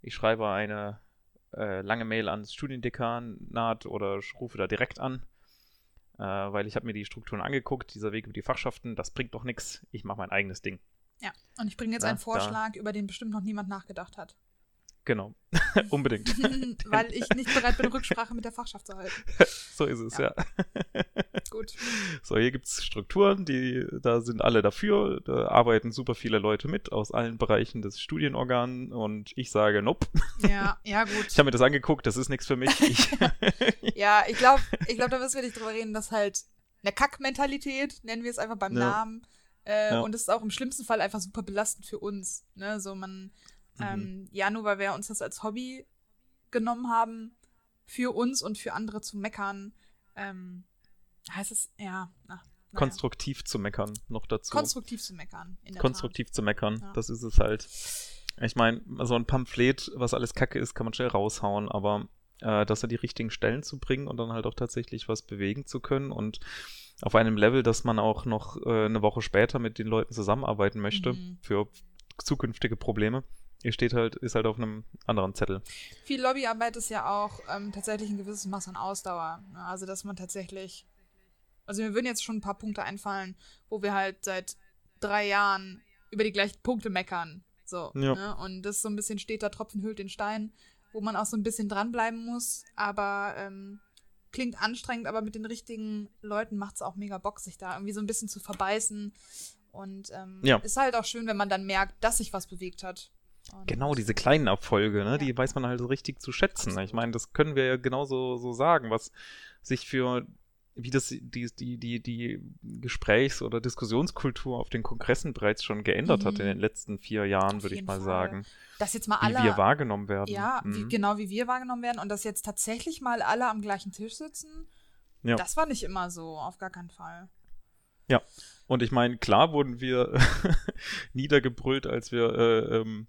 Ich schreibe eine äh, lange Mail ans Studiendekanat oder rufe da direkt an, äh, weil ich habe mir die Strukturen angeguckt. Dieser Weg über die Fachschaften, das bringt doch nichts. Ich mache mein eigenes Ding. ja. Und ich bringe jetzt Ja, einen Vorschlag, über den bestimmt noch niemand nachgedacht hat. Genau, unbedingt. Weil ich nicht bereit bin, Rücksprache mit der Fachschaft zu halten. so ist es, Ja. ja. Gut. So, hier gibt es Strukturen, die, da sind alle dafür, da arbeiten super viele Leute mit aus allen Bereichen des Studienorgans und ich sage, nope. Ja, ja, gut. Ich habe mir das angeguckt, das ist nichts für mich. Ich, Ja, ich glaube, ich glaub, da müssen wir nicht drüber reden, dass halt eine Kackmentalität, nennen wir es einfach beim Ja. Namen. Äh, Ja. Und es ist auch im schlimmsten Fall einfach super belastend für uns. Ne? So man, Mhm. ähm, ja, nur weil wir uns das als Hobby genommen haben, für uns und für andere zu meckern, ähm, heißt es, ja, na, naja. konstruktiv zu meckern noch dazu. konstruktiv zu meckern. Konstruktiv zu meckern, Ja. das ist es halt. Ich meine, so ein Pamphlet, was alles Kacke ist, kann man schnell raushauen, aber äh, das an die richtigen Stellen zu bringen und dann halt auch tatsächlich was bewegen zu können und auf einem Level, dass man auch noch äh, eine Woche später mit den Leuten zusammenarbeiten möchte Mhm. für zukünftige Probleme. Ihr steht halt, ist halt auf einem anderen Zettel. Tat. Viel Lobbyarbeit ist ja auch ähm, tatsächlich ein gewisses Maß an Ausdauer. Ne? Also, dass man tatsächlich. Also, mir würden jetzt schon ein paar Punkte einfallen, wo wir halt seit drei Jahren über die gleichen Punkte meckern. So. Ja. Ne? Und das ist so ein bisschen steter Tropfen hüllt den Stein, wo man auch so ein bisschen dranbleiben muss. Aber ähm, klingt anstrengend, aber mit den richtigen Leuten macht es auch mega Bock, sich da irgendwie so ein bisschen zu verbeißen. Und ähm, Ja. ist halt auch schön, wenn man dann merkt, dass sich was bewegt hat. Und Genau, diese kleinen Erfolge, ne, Ja. die weiß man halt so richtig zu schätzen. Absolut. Ich meine, das können wir ja genauso so sagen, was sich für wie das die, die, die, die Gesprächs- oder Diskussionskultur auf den Kongressen bereits schon geändert hat Mhm. in den letzten vier Jahren, würde ich mal Fall. sagen. Dass jetzt mal Wie alle. wir wahrgenommen werden. Ja, wie, Mhm. genau wie wir wahrgenommen werden und dass jetzt tatsächlich mal alle am gleichen Tisch sitzen, Ja. das war nicht immer so, auf gar keinen Fall. Ja, und ich meine, klar wurden wir niedergebrüllt, als wir äh, ähm,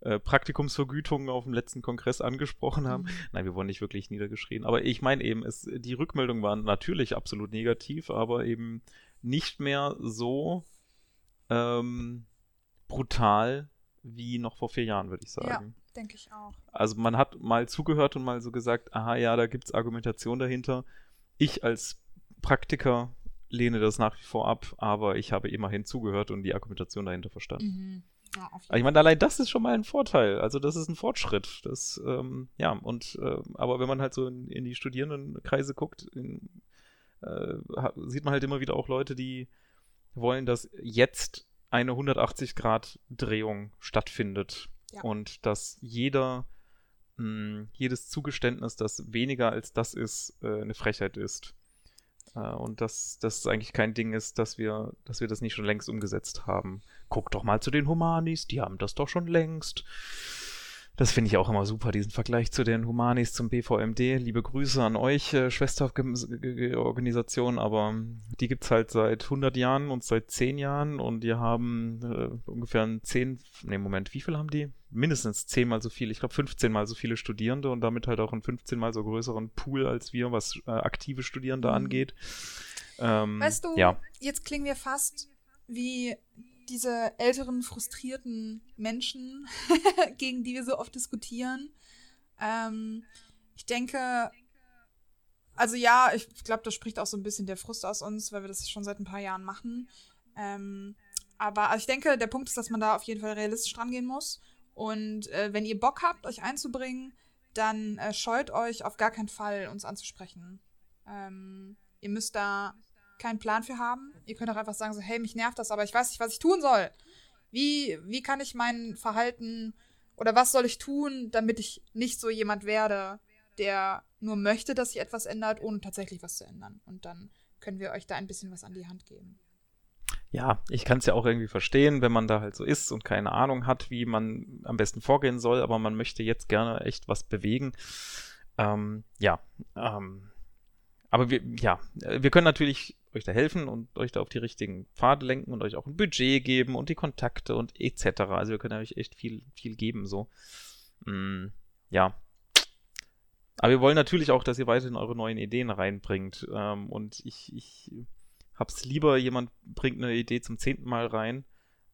äh, Praktikumsvergütungen auf dem letzten Kongress angesprochen haben. Mhm. Nein, wir wurden nicht wirklich niedergeschrien. Aber ich meine eben, es, die Rückmeldungen waren natürlich absolut negativ, aber eben nicht mehr so ähm, brutal wie noch vor vier Jahren, würde ich sagen. Ja, denke ich auch. Also man hat mal zugehört und mal so gesagt, aha, ja, da gibt es Argumentation dahinter. Ich als Praktiker lehne das nach wie vor ab, aber ich habe immerhin zugehört und die Argumentation dahinter verstanden. Mhm. Ja, ich meine, allein das ist schon mal ein Vorteil. Also das ist ein Fortschritt. Das, ähm, ja, und äh, aber wenn man halt so in, in die Studierendenkreise guckt, in, äh, sieht man halt immer wieder auch Leute, die wollen, dass jetzt eine 180-Grad-Drehung stattfindet. Ja. Und dass jeder, mh, hm, jedes Zugeständnis, das weniger als das ist, äh, eine Frechheit ist. Äh, und dass das eigentlich kein Ding ist, dass wir, dass wir das nicht schon längst umgesetzt haben. Guck doch mal zu den Humanis, die haben das doch schon längst. Das finde ich auch immer super, diesen Vergleich zu den Humanis zum BVMD. Liebe Grüße an euch, äh, Schwesterorganisation, aber die gibt es halt seit 100 Jahren und seit 10 Jahren und die haben äh, ungefähr 10, ne Moment, wie viel haben die? Mindestens 10 mal so viel, ich glaube 15 mal so viele Studierende und damit halt auch einen 15 mal so größeren Pool als wir, was äh, aktive Studierende mhm. angeht. Ähm, weißt du, ja. jetzt klingen wir fast wie diese älteren, frustrierten Menschen, gegen die wir so oft diskutieren. Ähm, ich denke, also ja, ich glaube, das spricht auch so ein bisschen der Frust aus uns, weil wir das schon seit ein paar Jahren machen. Ähm, aber also ich denke, der Punkt ist, dass man da auf jeden Fall realistisch rangehen muss. Und äh, wenn ihr Bock habt, euch einzubringen, dann äh, scheut euch auf gar keinen Fall, uns anzusprechen. Ähm, ihr müsst da keinen Plan für haben. Ihr könnt auch einfach sagen, so, hey, mich nervt das, aber ich weiß nicht, was ich tun soll. Wie, wie kann ich mein Verhalten oder was soll ich tun, damit ich nicht so jemand werde, der nur möchte, dass sich etwas ändert, ohne tatsächlich was zu ändern. Und dann können wir euch da ein bisschen was an die Hand geben. Ja, ich kann es ja auch irgendwie verstehen, wenn man da halt so ist und keine Ahnung hat, wie man am besten vorgehen soll, aber man möchte jetzt gerne echt was bewegen. Ähm, ja, ähm, aber wir, ja, wir können natürlich euch da helfen und euch da auf die richtigen Pfade lenken und euch auch ein Budget geben und die Kontakte und etc. Also wir können euch echt viel, viel geben, so. Mm, ja. Aber wir wollen natürlich auch, dass ihr weiterhin eure neuen Ideen reinbringt. Ähm, und ich, ich hab's lieber, jemand bringt eine Idee zum zehnten Mal rein,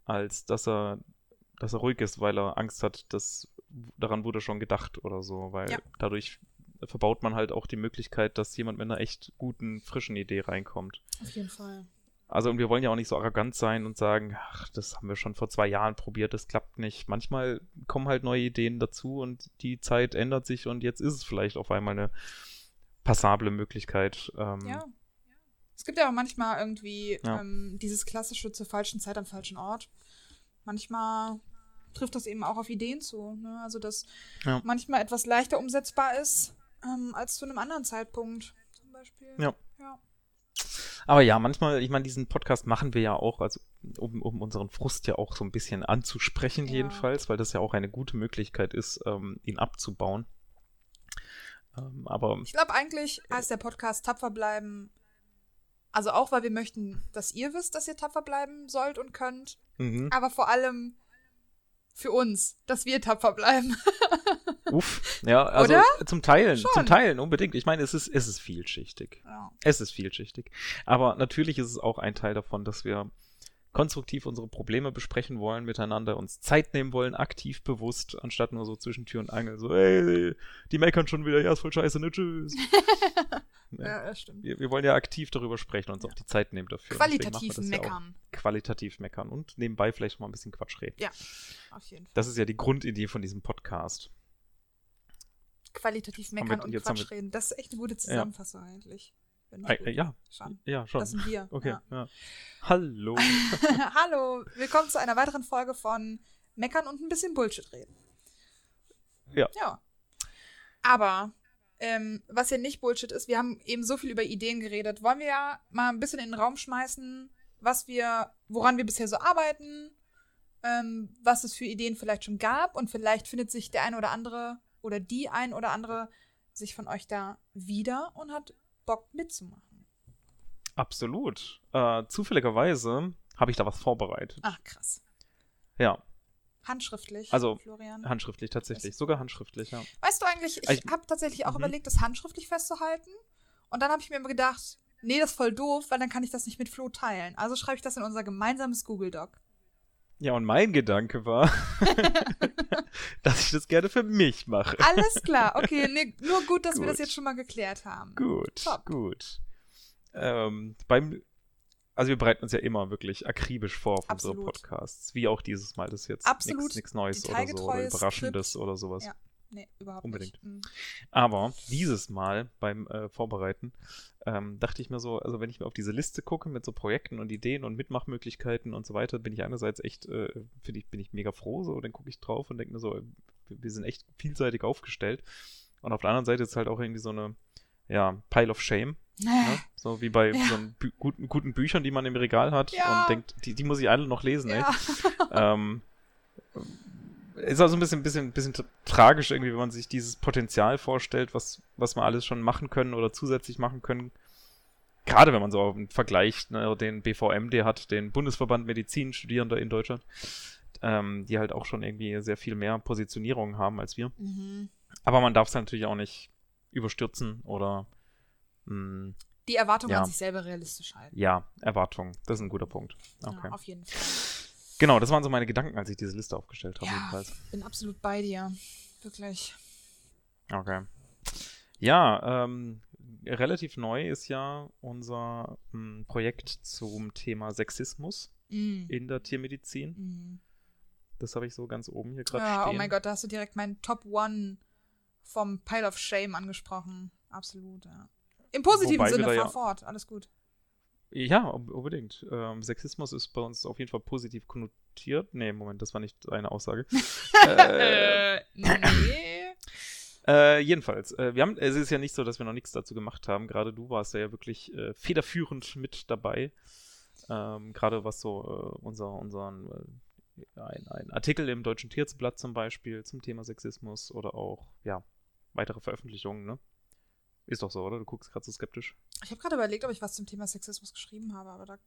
als dass er, dass er ruhig ist, weil er Angst hat, dass daran wurde schon gedacht oder so, weil ja. dadurch verbaut man halt auch die Möglichkeit, dass jemand mit einer echt guten, frischen Idee reinkommt. Auf jeden Fall. Also, und wir wollen ja auch nicht so arrogant sein und sagen, ach, das haben wir schon vor zwei Jahren probiert, das klappt nicht. Manchmal kommen halt neue Ideen dazu und die Zeit ändert sich und jetzt ist es vielleicht auf einmal eine passable Möglichkeit. Ähm, ja. Es gibt ja auch manchmal irgendwie ja. ähm, dieses klassische zur falschen Zeit am falschen Ort. Manchmal trifft das eben auch auf Ideen zu. Ne? Also, dass ja. manchmal etwas leichter umsetzbar ist ähm, als zu einem anderen Zeitpunkt zum Beispiel. Ja. ja. Aber ja, manchmal, ich meine, diesen Podcast machen wir ja auch, also um, um unseren Frust ja auch so ein bisschen anzusprechen, ja. jedenfalls, weil das ja auch eine gute Möglichkeit ist, ähm, ihn abzubauen. Ähm, aber. Ich glaube, eigentlich heißt der Podcast tapfer bleiben. Also auch, weil wir möchten, dass ihr wisst, dass ihr tapfer bleiben sollt und könnt. Mhm. Aber vor allem, für uns, dass wir tapfer bleiben. Uff, ja, also Oder? zum Teilen, Schon. zum Teilen unbedingt. Ich meine, es ist, es ist vielschichtig. Ja. Es ist vielschichtig. Aber natürlich ist es auch ein Teil davon, dass wir konstruktiv unsere Probleme besprechen wollen, miteinander uns Zeit nehmen wollen, aktiv, bewusst, anstatt nur so zwischen Tür und Angel, so, ey, die meckern schon wieder, ja, ist voll scheiße, ne, tschüss. Ja, das stimmt. Wir, wir, wollen ja aktiv darüber sprechen und uns ja. auch die Zeit nehmen dafür. Qualitativ meckern. Ja qualitativ meckern und nebenbei vielleicht mal ein bisschen Quatsch reden. Ja, auf jeden Fall. Das ist ja die Grundidee von diesem Podcast. Qualitativ meckern und Quatsch reden. Das ist echt eine gute Zusammenfassung ja. eigentlich. Äh, ja, schon. ja, schon. Das sind wir. Okay, ja. ja. Hallo. Hallo, willkommen zu einer weiteren Folge von Meckern und ein bisschen Bullshit reden. Ja. Ja. Aber ähm, was ja nicht Bullshit ist, wir haben eben so viel über Ideen geredet. Wollen wir ja mal ein bisschen in den Raum schmeißen, was wir, woran wir bisher so arbeiten, ähm, was es für Ideen vielleicht schon gab und vielleicht findet sich der ein oder andere oder die ein oder andere sich von euch da wieder und hat Bock mitzumachen. Absolut. Äh, zufälligerweise habe ich da was vorbereitet. Ach, krass. Ja, Handschriftlich, Also, Florian. handschriftlich tatsächlich. Sogar handschriftlich, ja. Weißt du eigentlich, ich Ich- habe tatsächlich auch Mhm. überlegt, das handschriftlich festzuhalten. Und dann habe ich mir immer gedacht, nee, das ist voll doof, weil dann kann ich das nicht mit Flo teilen. Also schreibe ich das in unser gemeinsames Google Doc. Ja, und mein Gedanke war, dass ich das gerne für mich mache. Alles klar, okay, nee, nur gut, dass wir das Gut. jetzt schon mal geklärt haben. Gut, Top. gut. Ähm, beim, also wir bereiten uns ja immer wirklich akribisch vor auf unsere Absolut. Podcasts, wie auch dieses Mal. Das ist jetzt Absolut nichts Neues oder so oder Überraschendes Skript. oder sowas. Ja. Nee, überhaupt Unbedingt. nicht. Mhm. Aber dieses Mal beim äh, Vorbereiten ähm, dachte ich mir so, also wenn ich mir auf diese Liste gucke mit so Projekten und Ideen und Mitmachmöglichkeiten und so weiter, bin ich einerseits echt, äh, finde ich, bin ich mega froh, so, dann gucke ich drauf und denke mir so, äh, wir, wir sind echt vielseitig aufgestellt. Und auf der anderen Seite ist halt auch irgendwie so eine, ja, Pile of Shame, ne? so wie bei Ja. so Bü guten, guten Büchern, die man im Regal hat Ja. und denkt, die, die muss ich alle noch lesen, ey. Ja. Ähm, ist also ein bisschen, bisschen, bisschen tra- tragisch irgendwie, wenn man sich dieses Potenzial vorstellt, was, was wir alles schon machen können oder zusätzlich machen können. Gerade wenn man so einen vergleicht, ne, den BVMD hat, den Bundesverband Medizin Studierender in Deutschland, ähm, die halt auch schon irgendwie sehr viel mehr Positionierung haben als wir. Mhm. Aber man darf es natürlich auch nicht überstürzen oder mh, Die Erwartung Ja. an sich selber realistisch halten. ja, Erwartungen. Das ist ein guter Punkt. Okay. Ja, auf jeden Fall. Genau, das waren so meine Gedanken, als ich diese Liste aufgestellt habe, Ja. jedenfalls. Bin absolut bei dir. Wirklich. Okay. Ja, ähm, relativ neu ist ja unser ähm, Projekt zum Thema Sexismus Mhm. in der Tiermedizin. Mhm. Das habe ich so ganz oben hier gerade Ja, stehen. oh mein Gott, da hast du direkt meinen Top One vom Pile of Shame angesprochen. Absolut, ja. Im positiven Wobei Sinne, fahr ja- fort, alles gut. Ja, un- unbedingt. Ähm, Sexismus ist bei uns auf jeden Fall positiv konnotiert. Nee, Moment, das war nicht eine Aussage. äh, Äh, nee. Äh, jedenfalls, äh, wir haben, es ist ja nicht so, dass wir noch nichts dazu gemacht haben. Gerade du warst ja wirklich äh, federführend mit dabei. Ähm, Gerade was so äh, unser, unseren äh, ein, ein Artikel im Deutschen Tierärzteblatt zum Beispiel zum Thema Sexismus oder auch ja weitere Veröffentlichungen. Ne? Ist doch so, oder? Du guckst gerade so skeptisch. Ich habe gerade überlegt, ob ich was zum Thema Sexismus geschrieben habe, aber da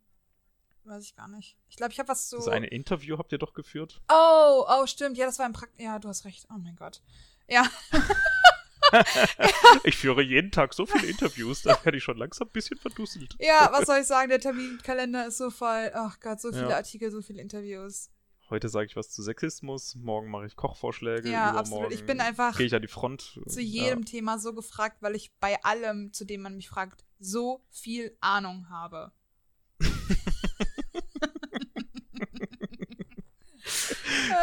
weiß ich gar nicht. Ich glaube, ich habe was so. Das eine Interview habt ihr doch geführt. Oh, oh, stimmt. Ja, das war ein Prakt. Ja, du hast recht. Oh mein Gott. Ja, ich führe jeden Tag so viele Interviews, da werde ich schon langsam ein bisschen verdusselt. ja, was soll ich sagen? Der Terminkalender ist so voll. Ach Gott, so viele Ja. Artikel, so viele Interviews. Heute sage ich was zu Sexismus, morgen mache ich Kochvorschläge. Ja, absolut. Ich bin einfach Gehe ich an die Front. zu Ja. jedem Thema so gefragt, weil ich bei allem, zu dem man mich fragt, so viel Ahnung habe.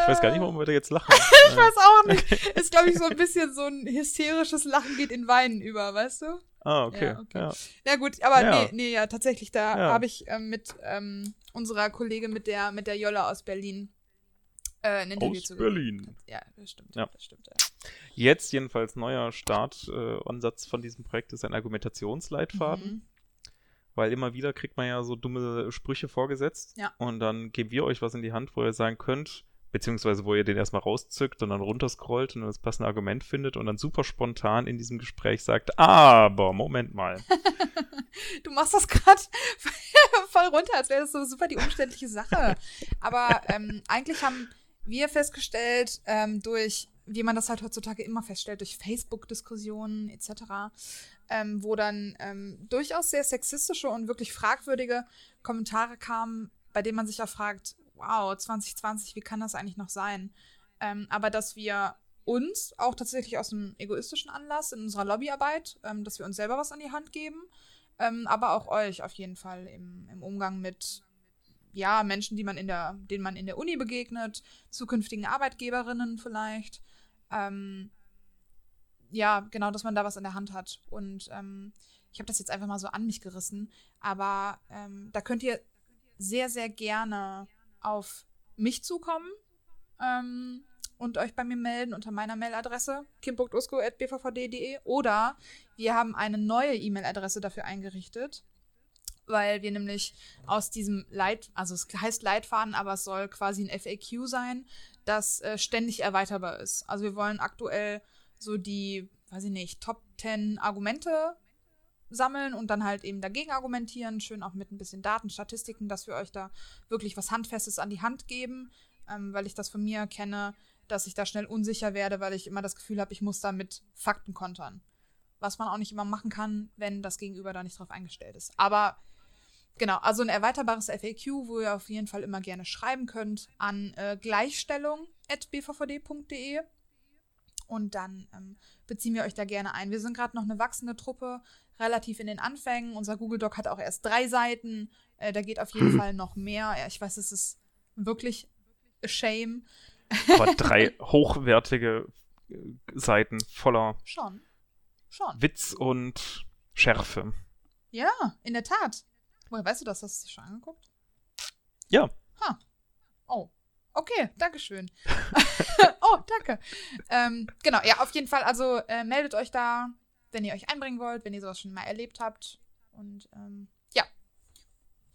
Ich weiß gar nicht, warum wir da jetzt lachen. Ich weiß auch nicht. Ist, glaube ich, so ein bisschen so ein hysterisches Lachen geht in Weinen über, weißt du? Ah, okay. Ja, okay. Ja. Ja, gut, aber Ja. nee, nee, ja, tatsächlich, da Ja. habe ich ähm, mit ähm, unserer Kollegin, mit der, mit der Jolla aus Berlin, äh, ein Interview Aus zu Berlin. Ja, das stimmt. Ja. Das stimmt, ja. Jetzt jedenfalls neuer Startansatz von diesem Projekt ist ein Argumentationsleitfaden, Mhm. weil immer wieder kriegt man ja so dumme Sprüche vorgesetzt Ja. und dann geben wir euch was in die Hand, wo ihr sagen könnt, beziehungsweise wo ihr den erstmal rauszückt und dann runterscrollt und dann das passende Argument findet und dann super spontan in diesem Gespräch sagt, aber Moment mal. Du machst das gerade voll runter, als wäre das so super die umständliche Sache. Aber ähm, eigentlich haben wir festgestellt, ähm, durch, wie man das halt heutzutage immer feststellt, durch Facebook-Diskussionen etc., ähm, wo dann ähm, durchaus sehr sexistische und wirklich fragwürdige Kommentare kamen, bei denen man sich ja fragt, wow, 2020, wie kann das eigentlich noch sein? Ähm, aber dass wir uns auch tatsächlich aus einem egoistischen Anlass in unserer Lobbyarbeit, ähm, dass wir uns selber was an die Hand geben, ähm, aber auch euch auf jeden Fall im, im Umgang mit ja, Menschen, die man in der, denen man in der Uni begegnet, zukünftigen Arbeitgeberinnen vielleicht. Ähm, ja, genau, dass man da was in der Hand hat. Und ähm, ich habe das jetzt einfach mal so an mich gerissen, aber ähm, da könnt ihr sehr, sehr gerne auf mich zukommen ähm, und euch bei mir melden unter meiner Mailadresse kim.usko.bvvd.de oder wir haben eine neue E-Mail-Adresse dafür eingerichtet, weil wir nämlich aus diesem Leit, also es heißt Leitfaden, aber es soll quasi ein FAQ sein, das äh, ständig erweiterbar ist. Also wir wollen aktuell so die, weiß ich nicht, Top 10 Argumente sammeln und dann halt eben dagegen argumentieren, schön auch mit ein bisschen Daten, Statistiken, dass wir euch da wirklich was Handfestes an die Hand geben, ähm, weil ich das von mir kenne, dass ich da schnell unsicher werde, weil ich immer das Gefühl habe, ich muss da mit Fakten kontern. Was man auch nicht immer machen kann, wenn das Gegenüber da nicht drauf eingestellt ist. Aber genau, also ein erweiterbares FAQ, wo ihr auf jeden Fall immer gerne schreiben könnt an äh, gleichstellung.bvvd.de und dann ähm, beziehen wir euch da gerne ein. Wir sind gerade noch eine wachsende Truppe, relativ in den Anfängen. Unser Google Doc hat auch erst drei Seiten. Äh, da geht auf jeden Fall noch mehr. Ja, ich weiß, es ist wirklich a shame. Aber drei hochwertige äh, Seiten voller Schon. Schon. Witz und Schärfe. Ja, in der Tat. Woher weißt du das? Hast du dich schon angeguckt? Ja. Ha. Oh. Okay, Dankeschön. oh, danke. Ähm, genau, ja, auf jeden Fall. Also äh, meldet euch da, wenn ihr euch einbringen wollt, wenn ihr sowas schon mal erlebt habt. Und ähm, ja.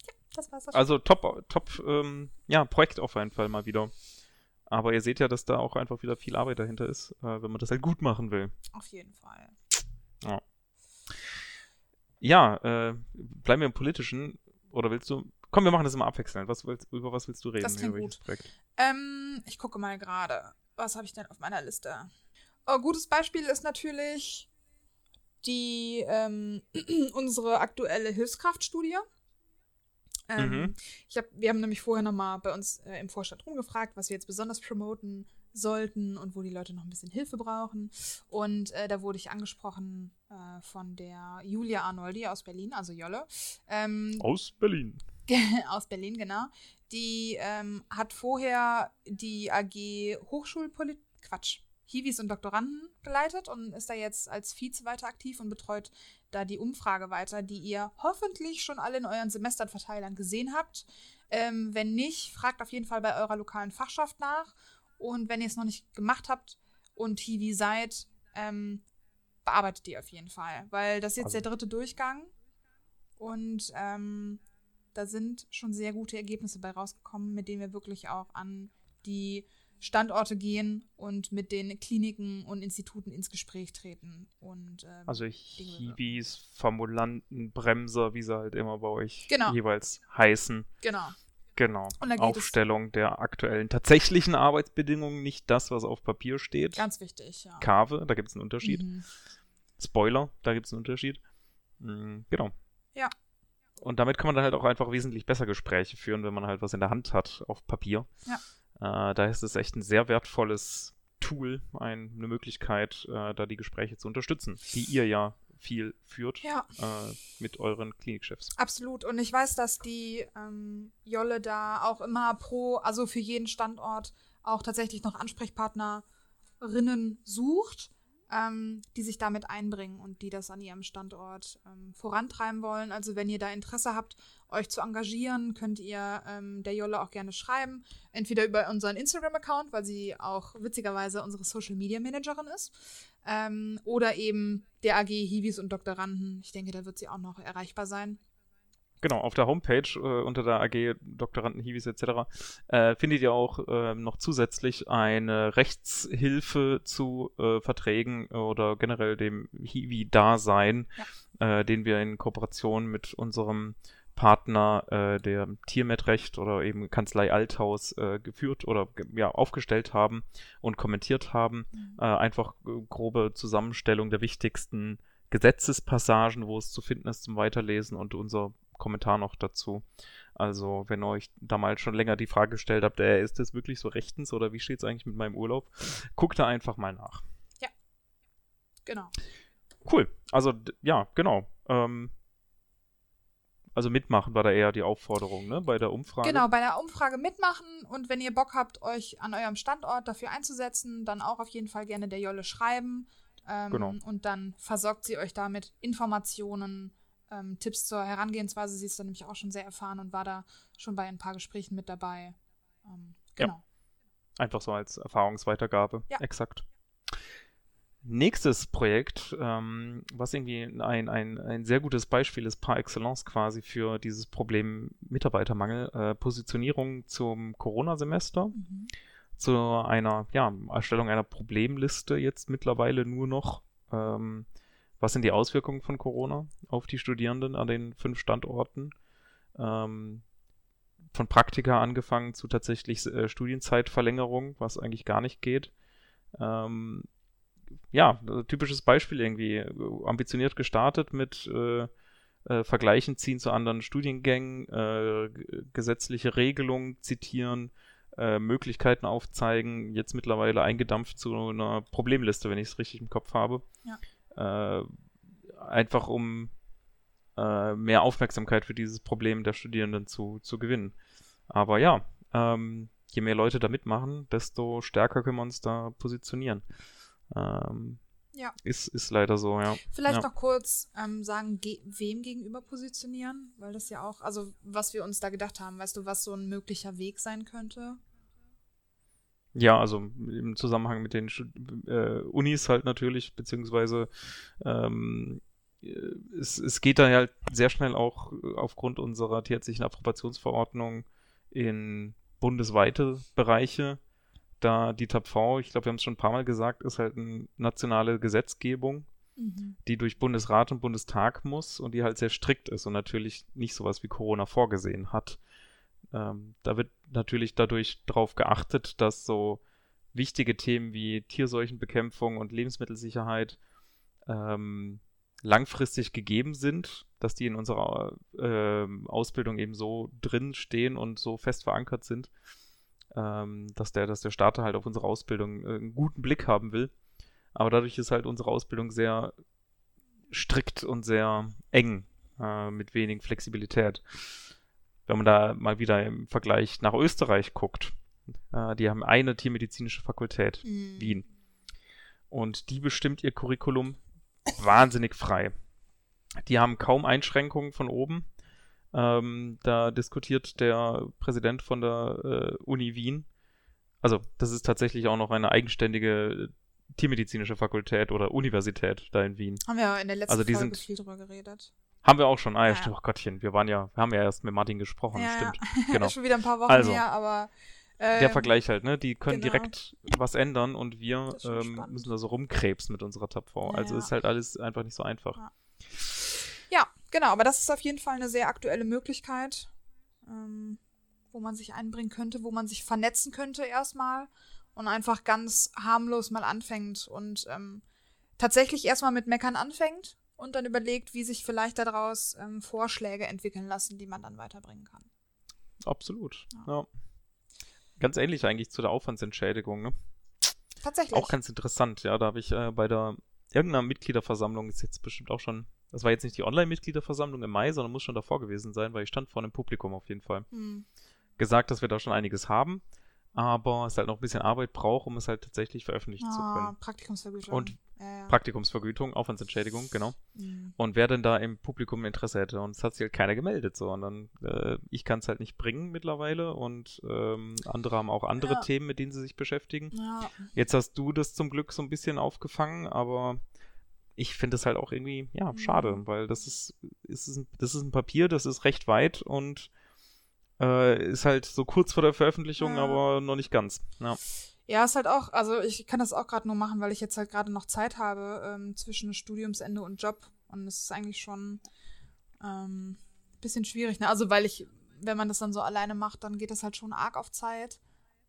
Ja, das war's. auch schon. Also top, top, ähm, ja, Projekt auf jeden Fall mal wieder. Aber ihr seht ja, dass da auch einfach wieder viel Arbeit dahinter ist, äh, wenn man das halt gut machen will. auf jeden Fall. Ja, äh, bleiben wir im Politischen. Oder willst du. Komm, wir machen das immer abwechselnd. Was willst, über was willst du reden? Das klingt gut. Ähm, ich gucke mal gerade. Was habe ich denn auf meiner Liste? Oh, gutes Beispiel ist natürlich die ähm, unsere aktuelle Hilfskraftstudie. Ähm, Mhm. ich hab, wir haben nämlich vorher nochmal bei uns äh, im Vorstand rumgefragt, was wir jetzt besonders promoten sollten und wo die Leute noch ein bisschen Hilfe brauchen. Und äh, da wurde ich angesprochen äh, von der Julia Arnoldi aus Berlin, also Jolle. Ähm, Aus Berlin. aus Berlin, genau. Die ähm, hat vorher die AG Hochschulpolitik, Quatsch, Hiwis und Doktoranden geleitet und ist da jetzt als Vize weiter aktiv und betreut da die Umfrage weiter, die ihr hoffentlich schon alle in euren Semesterverteilern gesehen habt. Ähm, wenn nicht, fragt auf jeden Fall bei eurer lokalen Fachschaft nach. Und wenn ihr es noch nicht gemacht habt und Hiwi seid, ähm, bearbeitet die auf jeden Fall. Weil das ist jetzt Also- der dritte Durchgang. Und ähm, da sind schon sehr gute Ergebnisse bei rausgekommen, mit denen wir wirklich auch an die Standorte gehen und mit den Kliniken und Instituten ins Gespräch treten. Und ähm, Also Hiwis, Formulanten, Bremser, wie sie halt immer bei euch Genau. jeweils heißen. genau. Genau. Aufstellung der aktuellen tatsächlichen Arbeitsbedingungen, nicht das, was auf Papier steht. Ganz wichtig, ja. Kave, da gibt es einen Unterschied. Mhm. Spoiler, da gibt es einen Unterschied. Mm, genau. Ja. Und damit kann man dann halt auch einfach wesentlich besser Gespräche führen, wenn man halt was in der Hand hat auf Papier. Ja. Äh, da ist es echt ein sehr wertvolles Tool, ein, eine Möglichkeit, äh, da die Gespräche zu unterstützen, die ihr ja viel führt Ja. äh, mit euren Klinikchefs. Absolut. Und ich weiß, dass die ähm, Jolle da auch immer pro, also für jeden Standort auch tatsächlich noch Ansprechpartnerinnen sucht, ähm, die sich damit einbringen und die das an ihrem Standort ähm, vorantreiben wollen. Also wenn ihr da Interesse habt, euch zu engagieren, könnt ihr ähm, der Jolle auch gerne schreiben. Entweder über unseren Instagram-Account, weil sie auch witzigerweise unsere Social Media Managerin ist. Ähm, oder eben der AG Hiwis und Doktoranden. Ich denke, da wird sie auch noch erreichbar sein. Genau, auf der Homepage äh, unter der AG Doktoranden, Hiwis etc. Äh, findet ihr auch ähm, noch zusätzlich eine Rechtshilfe zu äh, Verträgen oder generell dem Hiwi-Dasein, äh, den wir in Kooperation mit unserem Partner, äh, der Tiermedrecht oder eben Kanzlei Althaus äh, geführt oder ja, aufgestellt haben und kommentiert haben. Äh, einfach grobe Zusammenstellung der wichtigsten Gesetzespassagen, wo es zu finden ist zum Weiterlesen und unser Kommentar noch dazu. Also, wenn ihr euch damals schon länger die Frage gestellt habt, äh, ist das wirklich so rechtens oder wie steht es eigentlich mit meinem Urlaub? Guckt da einfach mal nach. Genau. Cool. Also, ja, genau. Ähm, also mitmachen war da eher die Aufforderung, ne? Bei der Umfrage. Genau, bei der Umfrage mitmachen und wenn ihr Bock habt, euch an eurem Standort dafür einzusetzen, dann auch auf jeden Fall gerne der Jolle schreiben. Ähm, Genau. Und dann versorgt sie euch damit Informationen, ähm, Tipps zur Herangehensweise. Sie ist da nämlich auch schon sehr erfahren und war da schon bei ein paar Gesprächen mit dabei. Ähm, Ja. genau. Einfach so als Erfahrungsweitergabe. Ja. Exakt. Nächstes Projekt, ähm, was irgendwie ein, ein, ein sehr gutes Beispiel ist, par excellence quasi für dieses Problem Mitarbeitermangel, äh, Positionierung zum Corona-Semester, Mhm. zu einer ja, Erstellung einer Problemliste jetzt mittlerweile nur noch, ähm, was sind die Auswirkungen von Corona auf die Studierenden an den fünf Standorten. Ähm, von Praktika angefangen zu tatsächlich äh, Studienzeitverlängerung, was eigentlich gar nicht geht. Ähm, ja, typisches Beispiel irgendwie. Ambitioniert gestartet mit äh, äh, Vergleichen ziehen zu anderen Studiengängen, äh, gesetzliche Regelungen zitieren, äh, Möglichkeiten aufzeigen, jetzt mittlerweile eingedampft zu einer Problemliste, wenn ich es richtig im Kopf habe. Ja. Äh, einfach um äh, mehr Aufmerksamkeit für dieses Problem der Studierenden zu, zu gewinnen. Aber ja, ähm, je mehr Leute da mitmachen, desto stärker können wir uns da positionieren. Ähm, ja. Ist, ist leider so, ja. Vielleicht ja. noch kurz ähm, sagen, ge wem gegenüber positionieren, weil das ja auch, also was wir uns da gedacht haben, weißt du, was so ein möglicher Weg sein könnte? Ja, also im Zusammenhang mit den äh, Unis halt natürlich, beziehungsweise ähm, es, es geht da halt sehr schnell auch aufgrund unserer tierärztlichen Approbationsverordnung in bundesweite Bereiche da die TAPV, ich glaube, wir haben es schon ein paar Mal gesagt, ist halt eine nationale Gesetzgebung, mhm. die durch Bundesrat und Bundestag muss und die halt sehr strikt ist und natürlich nicht sowas wie Corona vorgesehen hat. Ähm, da wird natürlich dadurch darauf geachtet, dass so wichtige Themen wie Tierseuchenbekämpfung und Lebensmittelsicherheit ähm, langfristig gegeben sind, dass die in unserer äh, Ausbildung eben so drin stehen und so fest verankert sind, ähm, dass, der, dass der Starter halt auf unsere Ausbildung äh, einen guten Blick haben will. Aber dadurch ist halt unsere Ausbildung sehr strikt und sehr eng, äh, mit wenig Flexibilität. Wenn man da mal wieder im Vergleich nach Österreich guckt, äh, die haben eine tiermedizinische Fakultät, mhm. Wien. Und die bestimmt ihr Curriculum wahnsinnig frei. Die haben kaum Einschränkungen von oben. Ähm, da diskutiert der Präsident von der äh, Uni Wien. Also, das ist tatsächlich auch noch eine eigenständige tiermedizinische Fakultät oder Universität da in Wien. Haben wir ja in der letzten also die Folge sind, viel drüber geredet. Haben wir auch schon. Ah ja, ja. stimmt. Oh Gottchen, wir waren ja, wir haben ja erst mit Martin gesprochen, ja, stimmt. Ja. Genau. schon wieder ein paar Wochen also, her, aber ähm, der Vergleich halt, ne? Die können genau. direkt was ändern und wir ähm, müssen da so rumkrebsen mit unserer TAPV. Ja, also ist halt alles einfach nicht so einfach. Ja. Genau, aber das ist auf jeden Fall eine sehr aktuelle Möglichkeit, ähm, wo man sich einbringen könnte, wo man sich vernetzen könnte erstmal und einfach ganz harmlos mal anfängt und ähm, tatsächlich erstmal mit Meckern anfängt und dann überlegt, wie sich vielleicht daraus ähm, Vorschläge entwickeln lassen, die man dann weiterbringen kann. Absolut, ja. ja. Ganz ähnlich eigentlich zu der Aufwandsentschädigung, ne? Tatsächlich. Auch ganz interessant, ja. Da habe ich äh, bei der irgendeiner Mitgliederversammlung, ist jetzt bestimmt auch schon, das war jetzt nicht die Online-Mitgliederversammlung im Mai, sondern muss schon davor gewesen sein, weil ich stand vor einem Publikum auf jeden Fall. Hm. Gesagt, dass wir da schon einiges haben aber es halt noch ein bisschen Arbeit braucht, um es halt tatsächlich veröffentlichen ah, zu können. Praktikumsvergütung. Und ja, ja. Praktikumsvergütung, Aufwandsentschädigung, genau. Mhm. Und wer denn da im Publikum Interesse hätte. Und es hat sich halt keiner gemeldet, so. Und dann, äh, ich kann es halt nicht bringen mittlerweile und ähm, andere haben auch andere ja. Themen, mit denen sie sich beschäftigen. Jetzt hast du das zum Glück so ein bisschen aufgefangen, aber ich finde es halt auch irgendwie, ja, schade, mhm. weil das ist, ist, ist ein, das ist ein Papier, das ist recht weit und äh, ist halt so kurz vor der Veröffentlichung, ja. aber noch nicht ganz. Ja. Ja, ist halt auch, also ich kann das auch gerade nur machen, weil ich jetzt halt gerade noch Zeit habe ähm, zwischen Studiumsende und Job. Und es ist eigentlich schon ähm, bisschen schwierig. Ne? Also weil ich, wenn man das dann so alleine macht, dann geht das halt schon arg auf Zeit.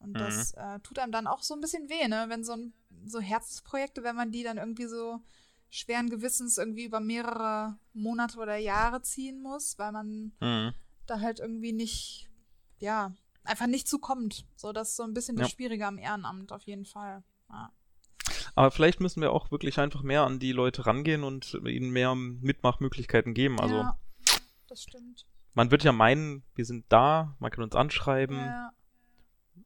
Und mhm. das äh, tut einem dann auch so ein bisschen weh, ne? Wenn so, ein, so Herzensprojekte, wenn man die dann irgendwie so schweren Gewissens irgendwie über mehrere Monate oder Jahre ziehen muss, weil man mhm da halt irgendwie nicht, ja, einfach nicht zukommt. So, das ist so ein bisschen ja. das Schwierige am Ehrenamt, auf jeden Fall. Ja. Aber vielleicht müssen wir auch wirklich einfach mehr an die Leute rangehen und ihnen mehr Mitmachmöglichkeiten geben. Also, ja, das stimmt. Man wird ja meinen, wir sind da, man kann uns anschreiben. Ja.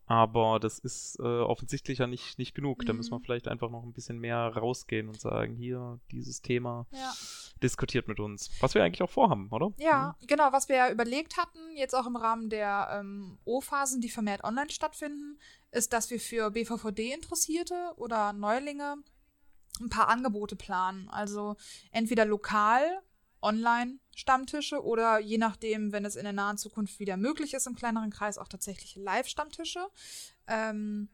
Aber das ist äh, offensichtlich ja nicht, nicht genug. Mhm. Da müssen wir mhm. vielleicht einfach noch ein bisschen mehr rausgehen und sagen, hier, dieses Thema ja. diskutiert mit uns. Was wir eigentlich auch vorhaben, oder? Ja, mhm. genau, was wir ja überlegt hatten, jetzt auch im Rahmen der ähm, O-Phasen, die vermehrt online stattfinden, ist, dass wir für BVVD-Interessierte oder Neulinge ein paar Angebote planen. Also entweder lokal Online-Stammtische oder je nachdem, wenn es in der nahen Zukunft wieder möglich ist, im kleineren Kreis auch tatsächlich Live-Stammtische. Ähm,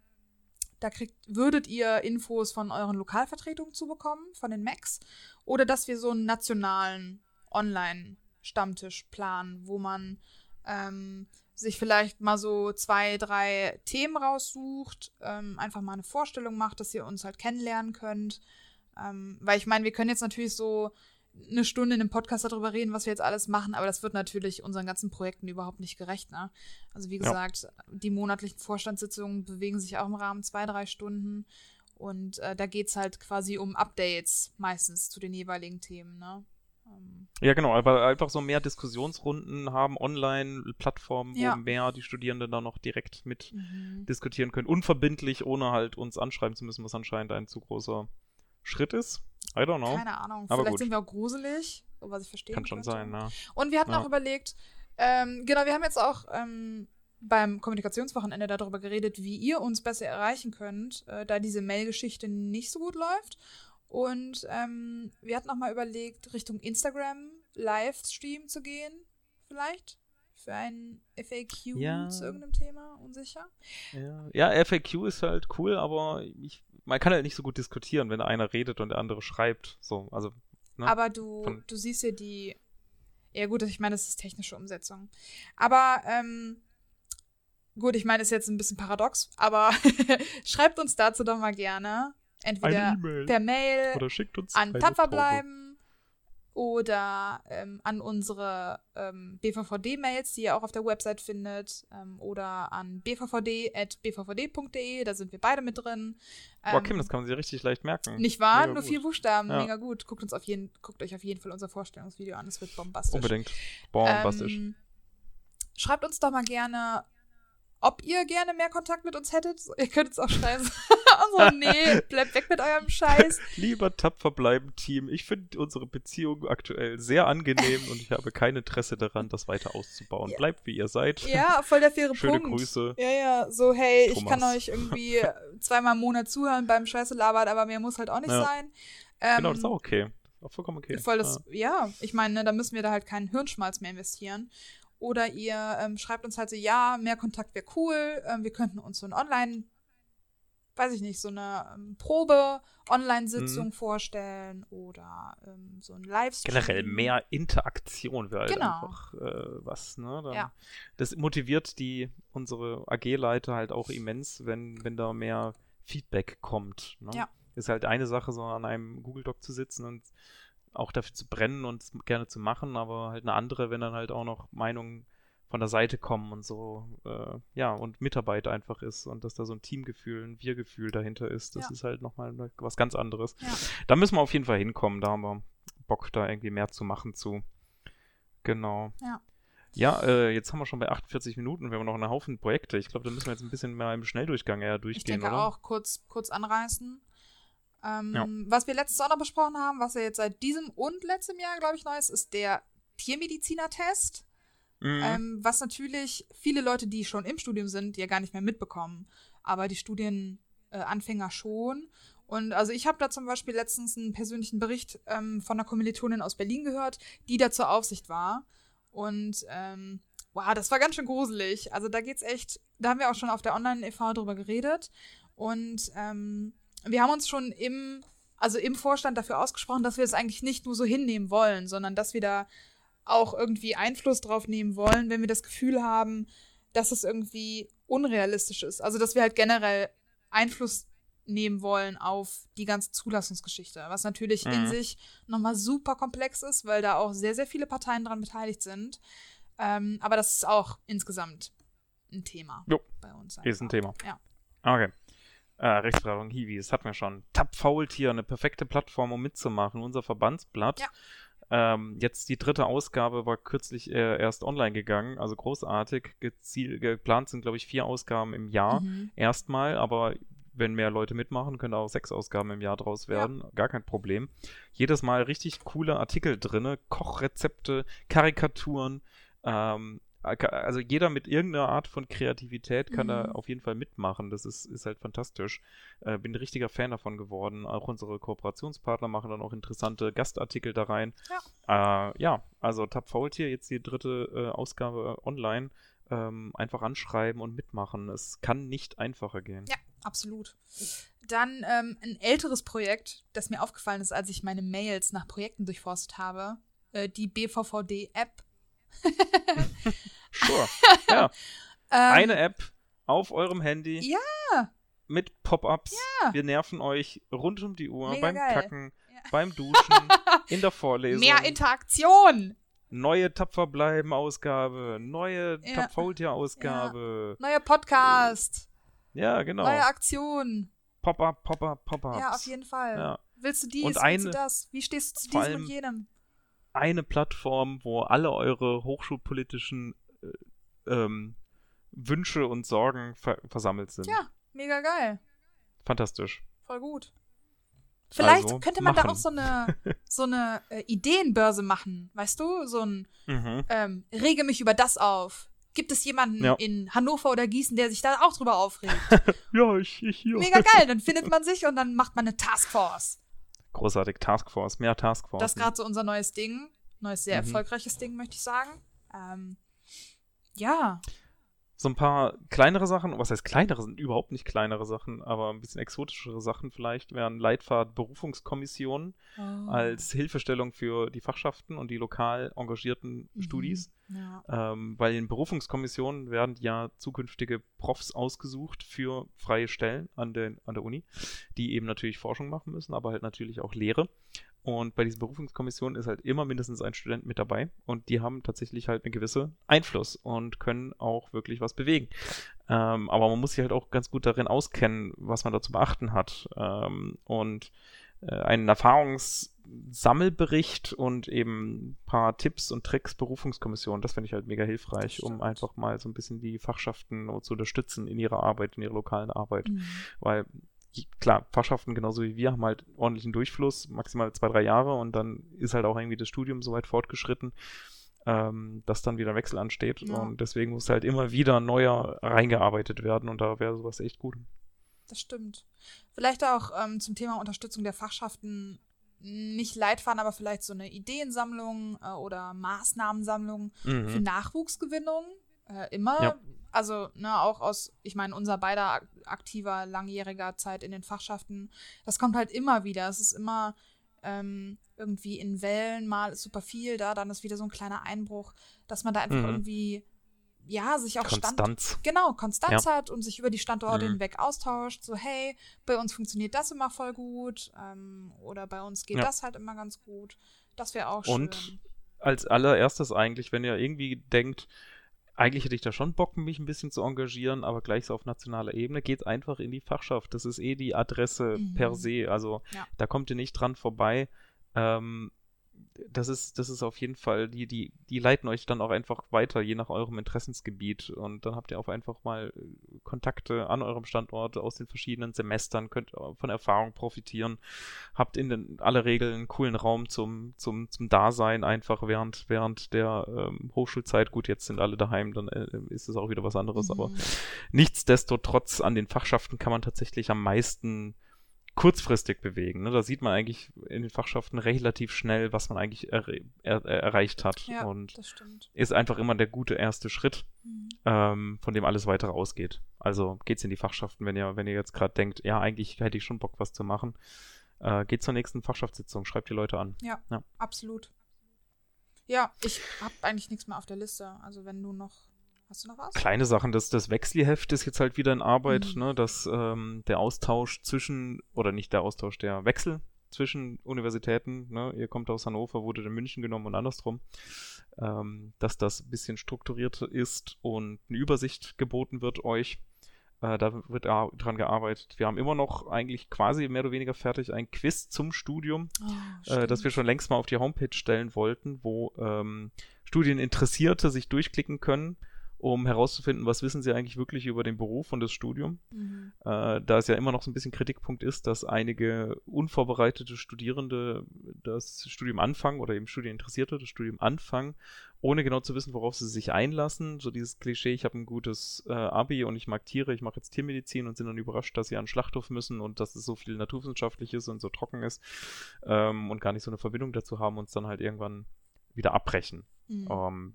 Da kriegt, würdet ihr Infos von euren Lokalvertretungen zu bekommen, von den Macs. Oder dass wir so einen nationalen Online-Stammtisch planen, wo man ähm, sich vielleicht mal so zwei, drei Themen raussucht, ähm, einfach mal eine Vorstellung macht, dass ihr uns halt kennenlernen könnt. Ähm, weil ich meine, wir können jetzt natürlich so eine Stunde in einem Podcast darüber reden, was wir jetzt alles machen, aber das wird natürlich unseren ganzen Projekten überhaupt nicht gerecht. Ne? Also wie gesagt, ja. die monatlichen Vorstandssitzungen bewegen sich auch im Rahmen zwei, drei Stunden. Und äh, da geht es halt quasi um Updates meistens zu den jeweiligen Themen. Ne? Ähm. Ja, genau, aber einfach so mehr Diskussionsrunden haben, Online-Plattformen, wo ja. mehr die Studierenden da noch direkt mit mhm. diskutieren können. Unverbindlich, ohne halt uns anschreiben zu müssen, was anscheinend ein zu großer Schritt ist. I don't know. Keine Ahnung. Aber Vielleicht gut. sind wir auch gruselig, was ich verstehe. Kann schon sein, ne? Und wir hatten ja. auch überlegt, ähm, genau, wir haben jetzt auch ähm, beim Kommunikationswochenende darüber geredet, wie ihr uns besser erreichen könnt, äh, da diese Mail-Geschichte nicht so gut läuft. Und ähm, wir hatten auch mal überlegt, Richtung Instagram Livestream zu gehen, vielleicht. Für ein FAQ ja. zu irgendeinem Thema, unsicher. Ja. ja, FAQ ist halt cool, aber ich man kann halt nicht so gut diskutieren, wenn einer redet und der andere schreibt. So, also. Ne? Aber du, du siehst ja die. Ja, gut, ich meine, das ist technische Umsetzung. Aber, ähm, gut, ich meine, das ist jetzt ein bisschen paradox, aber schreibt uns dazu doch mal gerne. Entweder e per Mail oder schickt uns an Tapfer bleiben oder ähm, an unsere ähm, BVVD-Mails, die ihr auch auf der Website findet, ähm, oder an bvvd.bvvd.de, da sind wir beide mit drin. Boah, Kim, ähm, das kann man sich richtig leicht merken. Nicht wahr? Mega Nur gut. vier Buchstaben, ja. mega gut. Guckt, uns auf jeden, guckt euch auf jeden Fall unser Vorstellungsvideo an, es wird bombastisch. Unbedingt. Bombastisch. Ähm, schreibt uns doch mal gerne, ob ihr gerne mehr Kontakt mit uns hättet. Ihr könnt es auch schreiben. also, nee, bleibt weg mit eurem Scheiß. Lieber tapfer bleiben, Team. Ich finde unsere Beziehung aktuell sehr angenehm und ich habe kein Interesse daran, das weiter auszubauen. Ja. Bleibt wie ihr seid. Ja, voll der faire Schöne Punkt. Grüße. Ja, ja, so, hey, Thomas. ich kann euch irgendwie zweimal im Monat zuhören beim Scheiße labert, aber mehr muss halt auch nicht ja. sein. Ähm, genau, das ist auch okay. Auch vollkommen okay. Voll das, ja. ja, ich meine, ne, da müssen wir da halt keinen Hirnschmalz mehr investieren. Oder ihr ähm, schreibt uns halt so, ja, mehr Kontakt wäre cool, ähm, wir könnten uns so ein Online, weiß ich nicht, so eine ähm, Probe-Online-Sitzung mhm. vorstellen oder ähm, so ein Livestream. Generell mehr Interaktion wäre halt genau. einfach äh, was, ne? Dann, ja. Das motiviert die, unsere AG-Leiter halt auch immens, wenn, wenn da mehr Feedback kommt. Ne? Ja. Ist halt eine Sache, so an einem Google Doc zu sitzen und auch dafür zu brennen und gerne zu machen, aber halt eine andere, wenn dann halt auch noch Meinungen von der Seite kommen und so, äh, ja, und Mitarbeit einfach ist und dass da so ein Teamgefühl, ein Wir-Gefühl dahinter ist, das ja. ist halt nochmal was ganz anderes. Ja. Da müssen wir auf jeden Fall hinkommen, da haben wir Bock, da irgendwie mehr zu machen zu. Genau. Ja. Ja, äh, jetzt haben wir schon bei 48 Minuten, wir haben noch einen Haufen Projekte. Ich glaube, da müssen wir jetzt ein bisschen mehr im Schnelldurchgang eher durchgehen, ich denke oder? auch kurz, kurz anreißen. Ähm, ja. Was wir letztes auch noch besprochen haben, was ja jetzt seit diesem und letztem Jahr, glaube ich, neu ist, ist der Tiermediziner-Test. Mhm. Ähm, was natürlich viele Leute, die schon im Studium sind, ja gar nicht mehr mitbekommen. Aber die Studienanfänger äh, schon. Und also ich habe da zum Beispiel letztens einen persönlichen Bericht ähm, von einer Kommilitonin aus Berlin gehört, die da zur Aufsicht war. Und ähm, wow, das war ganz schön gruselig. Also da geht's echt, da haben wir auch schon auf der Online-EV drüber geredet. Und ähm, wir haben uns schon im, also im Vorstand dafür ausgesprochen, dass wir es eigentlich nicht nur so hinnehmen wollen, sondern dass wir da auch irgendwie Einfluss drauf nehmen wollen, wenn wir das Gefühl haben, dass es irgendwie unrealistisch ist. Also dass wir halt generell Einfluss nehmen wollen auf die ganze Zulassungsgeschichte, was natürlich mhm. in sich nochmal super komplex ist, weil da auch sehr, sehr viele Parteien dran beteiligt sind. Ähm, aber das ist auch insgesamt ein Thema jo. bei uns. Einfach. Ist ein Thema. Ja. Okay. Äh, Rechtsberatung Hiwi, das hatten wir schon. Tap Faultier, eine perfekte Plattform, um mitzumachen. Unser Verbandsblatt. Ja. Ähm, jetzt die dritte Ausgabe war kürzlich äh, erst online gegangen, also großartig. Geziel, geplant sind, glaube ich, vier Ausgaben im Jahr mhm. erstmal, aber wenn mehr Leute mitmachen, können auch sechs Ausgaben im Jahr draus werden. Ja. Gar kein Problem. Jedes Mal richtig coole Artikel drin, Kochrezepte, Karikaturen, ähm, also jeder mit irgendeiner Art von Kreativität kann mhm. da auf jeden Fall mitmachen. Das ist, ist halt fantastisch. Äh, bin ein richtiger Fan davon geworden. Auch unsere Kooperationspartner machen dann auch interessante Gastartikel da rein. Ja, äh, ja also Tap Faultier, jetzt die dritte äh, Ausgabe online. ähm, einfach anschreiben und mitmachen. Es kann nicht einfacher gehen. Ja, absolut. Dann ähm, ein älteres Projekt, das mir aufgefallen ist, als ich meine Mails nach Projekten durchforstet habe. Äh, die BVVD-App. Sure. Ja. Ähm, Eine App auf eurem Handy. Ja. Mit Pop-ups. Ja. Wir nerven euch rund um die Uhr Mega beim geil. Kacken, Ja. beim Duschen, in der Vorlesung. Mehr Interaktion. neue Tapfer bleiben Ausgabe, neue Ja. Tapfoldia Ausgabe. Neuer Podcast. Ja, genau. Neue Aktion. Pop-up, Pop-up, Pop-ups. Ja, auf jeden Fall. Ja. Willst du dies? Und willst eine- du das? Wie stehst du zu diesem und jenem? Eine Plattform, wo alle eure hochschulpolitischen äh, ähm, Wünsche und Sorgen ver versammelt sind. Ja, mega geil. Fantastisch. Voll gut. Vielleicht Also, könnte man da machen. auch so eine, so eine äh, Ideenbörse machen, weißt du? So ein Mhm. ähm, Rege mich über das auf. Gibt es jemanden Ja. in Hannover oder Gießen, der sich da auch drüber aufregt? Ja, ich, ich hier. Mega geil, dann findet man sich und dann macht man eine Taskforce. Großartig. Taskforce, mehr Taskforce. Das ist gerade so unser neues Ding. Neues, sehr Mhm. erfolgreiches Ding, möchte ich sagen. Ähm, ja. So ein paar kleinere Sachen, was heißt kleinere, sind überhaupt nicht kleinere Sachen, aber ein bisschen exotischere Sachen vielleicht wären Leitfahrt Berufungskommissionen Oh. als Hilfestellung für die Fachschaften und die lokal engagierten Mhm. Studis. Ja. Ähm, weil in Berufungskommissionen werden ja zukünftige Profs ausgesucht für freie Stellen an, den, an der Uni, die eben natürlich Forschung machen müssen, aber halt natürlich auch Lehre. Und bei diesen Berufungskommissionen ist halt immer mindestens ein Student mit dabei und die haben tatsächlich halt eine gewisse Einfluss und können auch wirklich was bewegen. Ähm, aber man muss sich halt auch ganz gut darin auskennen, was man da zu beachten hat. Ähm, und äh, einen Erfahrungssammelbericht und eben ein paar Tipps und Tricks Berufungskommission, das finde ich halt mega hilfreich, um einfach mal so ein bisschen die Fachschaften zu unterstützen in ihrer Arbeit, in ihrer lokalen Arbeit. Mhm. Weil, klar, Fachschaften genauso wie wir haben halt ordentlichen Durchfluss, maximal zwei, drei Jahre und dann ist halt auch irgendwie das Studium so weit fortgeschritten, ähm, dass dann wieder Wechsel ansteht Ja. und deswegen muss halt immer wieder neuer reingearbeitet werden und da wäre sowas echt gut. Das stimmt. Vielleicht auch ähm, zum Thema Unterstützung der Fachschaften nicht Leitfaden, aber vielleicht so eine Ideensammlung äh, oder Maßnahmensammlung für Mhm. Nachwuchsgewinnung. Äh, immer, Ja. Also ne, auch aus, ich meine, unser beider ak- aktiver, langjähriger Zeit in den Fachschaften, das kommt halt immer wieder. Es ist immer ähm, irgendwie in Wellen, mal ist super viel da, dann ist wieder so ein kleiner Einbruch, dass man da einfach Mhm. irgendwie, ja, sich auch Stand Konstanz. genau, Konstanz hat und sich über die Standorte Mhm. hinweg austauscht. So, hey, bei uns funktioniert das immer voll gut ähm, oder bei uns geht Ja. das halt immer ganz gut. Das wäre auch Und schön. als allererstes eigentlich, wenn ihr irgendwie denkt, eigentlich hätte ich da schon Bock, mich ein bisschen zu engagieren, aber gleich so auf nationaler Ebene, geht einfach in die Fachschaft. Das ist eh die Adresse Mhm. per se. Also Ja. da kommt ihr nicht dran vorbei. Ähm, das ist, das ist auf jeden Fall, die, die, die leiten euch dann auch einfach weiter, je nach eurem Interessensgebiet. Und dann habt ihr auch einfach mal äh, Kontakte an eurem Standort aus den verschiedenen Semestern, könnt äh, von Erfahrung profitieren, habt in den, aller Regel einen coolen Raum zum, zum, zum Dasein, einfach während, während der ähm, Hochschulzeit. Gut, jetzt sind alle daheim, dann äh, ist es auch wieder was anderes, aber Mhm. nichtsdestotrotz an den Fachschaften kann man tatsächlich am meisten kurzfristig bewegen. Ne? Da sieht man eigentlich in den Fachschaften relativ schnell, was man eigentlich er er erreicht hat. Ja, Und das stimmt. ist einfach immer der gute erste Schritt, Mhm. ähm, von dem alles weitere ausgeht. Also geht's in die Fachschaften, wenn ihr, wenn ihr jetzt gerade denkt, ja, eigentlich hätte ich schon Bock, was zu machen. Äh, geht zur nächsten Fachschaftssitzung, schreibt die Leute an. Ja, Ja. absolut. Ja, ich habe eigentlich nichts mehr auf der Liste. Also wenn du noch, hast du noch was? Kleine Sachen, das, das Wechselheft ist jetzt halt wieder in Arbeit, Mhm. ne, dass ähm, der Austausch zwischen, oder nicht der Austausch, der Wechsel zwischen Universitäten, ne, ihr kommt aus Hannover, wurde in München genommen und andersrum, ähm, dass das ein bisschen strukturiert ist und eine Übersicht geboten wird euch. Äh, da wird dran gearbeitet. Wir haben immer noch eigentlich quasi mehr oder weniger fertig ein Quiz zum Studium, Oh, äh, das wir schon längst mal auf die Homepage stellen wollten, wo ähm, Studieninteressierte sich durchklicken können, um herauszufinden, was wissen sie eigentlich wirklich über den Beruf und das Studium. Mhm. Äh, da es ja immer noch so ein bisschen Kritikpunkt ist, dass einige unvorbereitete Studierende das Studium anfangen oder eben Studieninteressierte das Studium anfangen, ohne genau zu wissen, worauf sie sich einlassen. So dieses Klischee, ich habe ein gutes äh, Abi und ich mag Tiere, ich mache jetzt Tiermedizin und sind dann überrascht, dass sie an den Schlachthof müssen und dass es so viel naturwissenschaftlich ist und so trocken ist ähm, und gar nicht so eine Verbindung dazu haben und es dann halt irgendwann wieder abbrechen. Mhm. Ähm,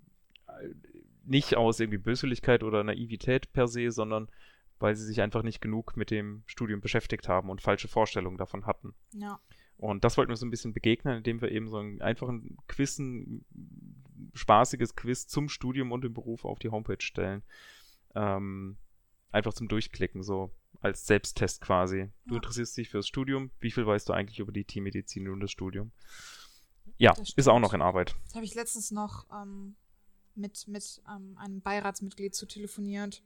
nicht aus irgendwie Böswilligkeit oder Naivität per se, sondern weil sie sich einfach nicht genug mit dem Studium beschäftigt haben und falsche Vorstellungen davon hatten. Ja. Und das wollten wir so ein bisschen begegnen, indem wir eben so einen einfachen Quiz, ein spaßiges Quiz zum Studium und dem Beruf auf die Homepage stellen. Ähm, einfach zum Durchklicken, so als Selbsttest quasi. Du Ja. interessierst dich fürs Studium. Wie viel weißt du eigentlich über die Tiermedizin und das Studium? Ja, Das ist auch noch in Arbeit. Das habe ich letztens noch ähm, mit, mit ähm, einem Beiratsmitglied zu telefoniert.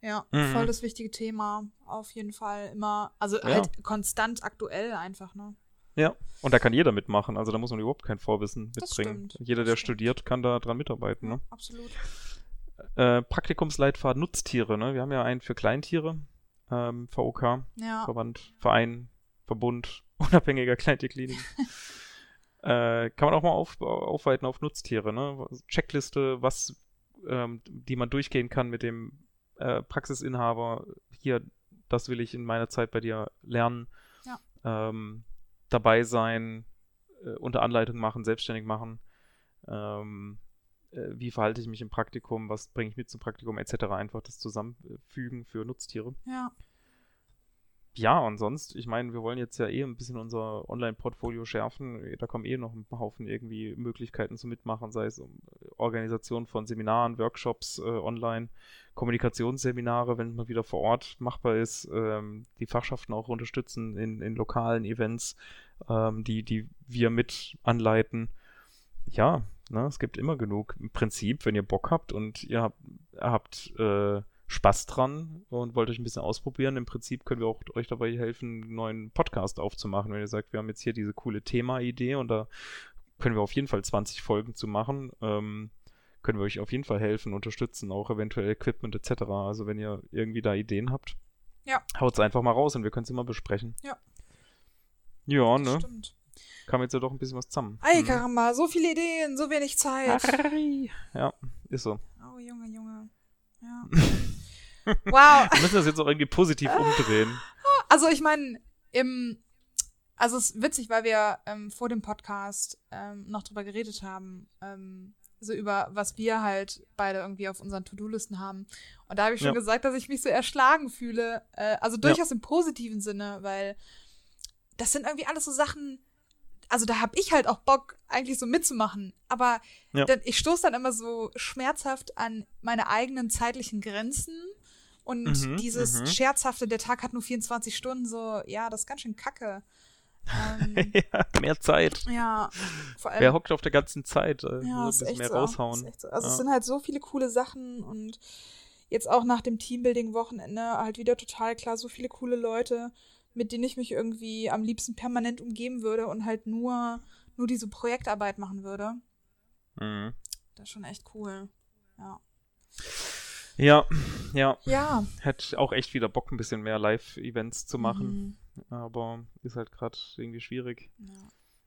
Ja, Mhm. voll das wichtige Thema. Auf jeden Fall immer, also Ja. halt konstant aktuell einfach, ne? Ja. Und da kann jeder mitmachen. Also da muss man überhaupt kein Vorwissen mitbringen. Jeder, der studiert, kann da dran mitarbeiten. Ne? Absolut. Äh, Praktikumsleitfaden Nutztiere. Ne? Wir haben ja einen für Kleintiere. Ähm, VOK. Ja. Verband, Verein, Verbund unabhängiger Kleintierkliniken. äh, kann man auch mal auf, aufweiten auf Nutztiere, ne? Checkliste, was, ähm, die man durchgehen kann mit dem äh, Praxisinhaber. Hier, das will ich in meiner Zeit bei dir lernen. Ähm, dabei sein, äh, unter Anleitung machen, selbstständig machen. Ähm, äh, wie verhalte ich mich im Praktikum, was bringe ich mit zum Praktikum, etc. Einfach das zusammenfügen für Nutztiere. Ja. Ja, und sonst, ich meine, wir wollen jetzt ja eh ein bisschen unser Online-Portfolio schärfen. Da kommen eh noch ein Haufen irgendwie Möglichkeiten zum Mitmachen, sei es um Organisation von Seminaren, Workshops äh, online, Kommunikationsseminare, wenn man wieder vor Ort machbar ist, ähm, die Fachschaften auch unterstützen in, in lokalen Events, ähm, die, die wir mit anleiten. Ja, ne, es gibt immer genug. Im Prinzip, wenn ihr Bock habt und ihr habt, habt äh, Spaß dran und wollt euch ein bisschen ausprobieren. Im Prinzip können wir auch euch dabei helfen, einen neuen Podcast aufzumachen. Wenn ihr sagt, wir haben jetzt hier diese coole Thema-Idee und da können wir auf jeden Fall 20 Folgen zu machen, ähm, können wir euch auf jeden Fall helfen, unterstützen, auch eventuell Equipment etc. Also wenn ihr irgendwie da Ideen habt, Ja. haut's einfach mal raus und wir können es immer besprechen. Ja. Ja, Das ne? stimmt. Kam jetzt ja doch ein bisschen was zusammen. Ei, Hm. Karamba, so viele Ideen, so wenig Zeit. Ja, ist so. Oh, Junge, Junge. Ja. wow. Wir müssen das jetzt auch irgendwie positiv umdrehen. Also ich meine, im also es ist witzig, weil wir ähm, vor dem Podcast ähm, noch drüber geredet haben, ähm, so über was wir halt beide irgendwie auf unseren To-Do-Listen haben. Und da habe ich schon Ja. gesagt, dass ich mich so erschlagen fühle. Äh, also durchaus im positiven Sinne, weil das sind irgendwie alles so Sachen, also da habe ich halt auch Bock, eigentlich so mitzumachen. Aber Ja. dann, ich stoße dann immer so schmerzhaft an meine eigenen zeitlichen Grenzen. Und Mhm, dieses mhm. scherzhafte, der Tag hat nur 24 Stunden, so, ja, das ist ganz schön kacke. Ähm, ja, mehr Zeit. ja, vor allem. Wer hockt auf der ganzen Zeit? Äh, Ja, ein ist bisschen mehr so. raushauen. So. Also es Ja. sind halt so viele coole Sachen und jetzt auch nach dem Teambuilding-Wochenende halt wieder total klar, so viele coole Leute, mit denen ich mich irgendwie am liebsten permanent umgeben würde und halt nur, nur diese Projektarbeit machen würde. Mhm. Das ist schon echt cool. Ja. Ja, ja. Ja. Hätte auch echt wieder Bock, ein bisschen mehr Live-Events zu machen. Mhm. Aber ist halt gerade irgendwie schwierig. Ja.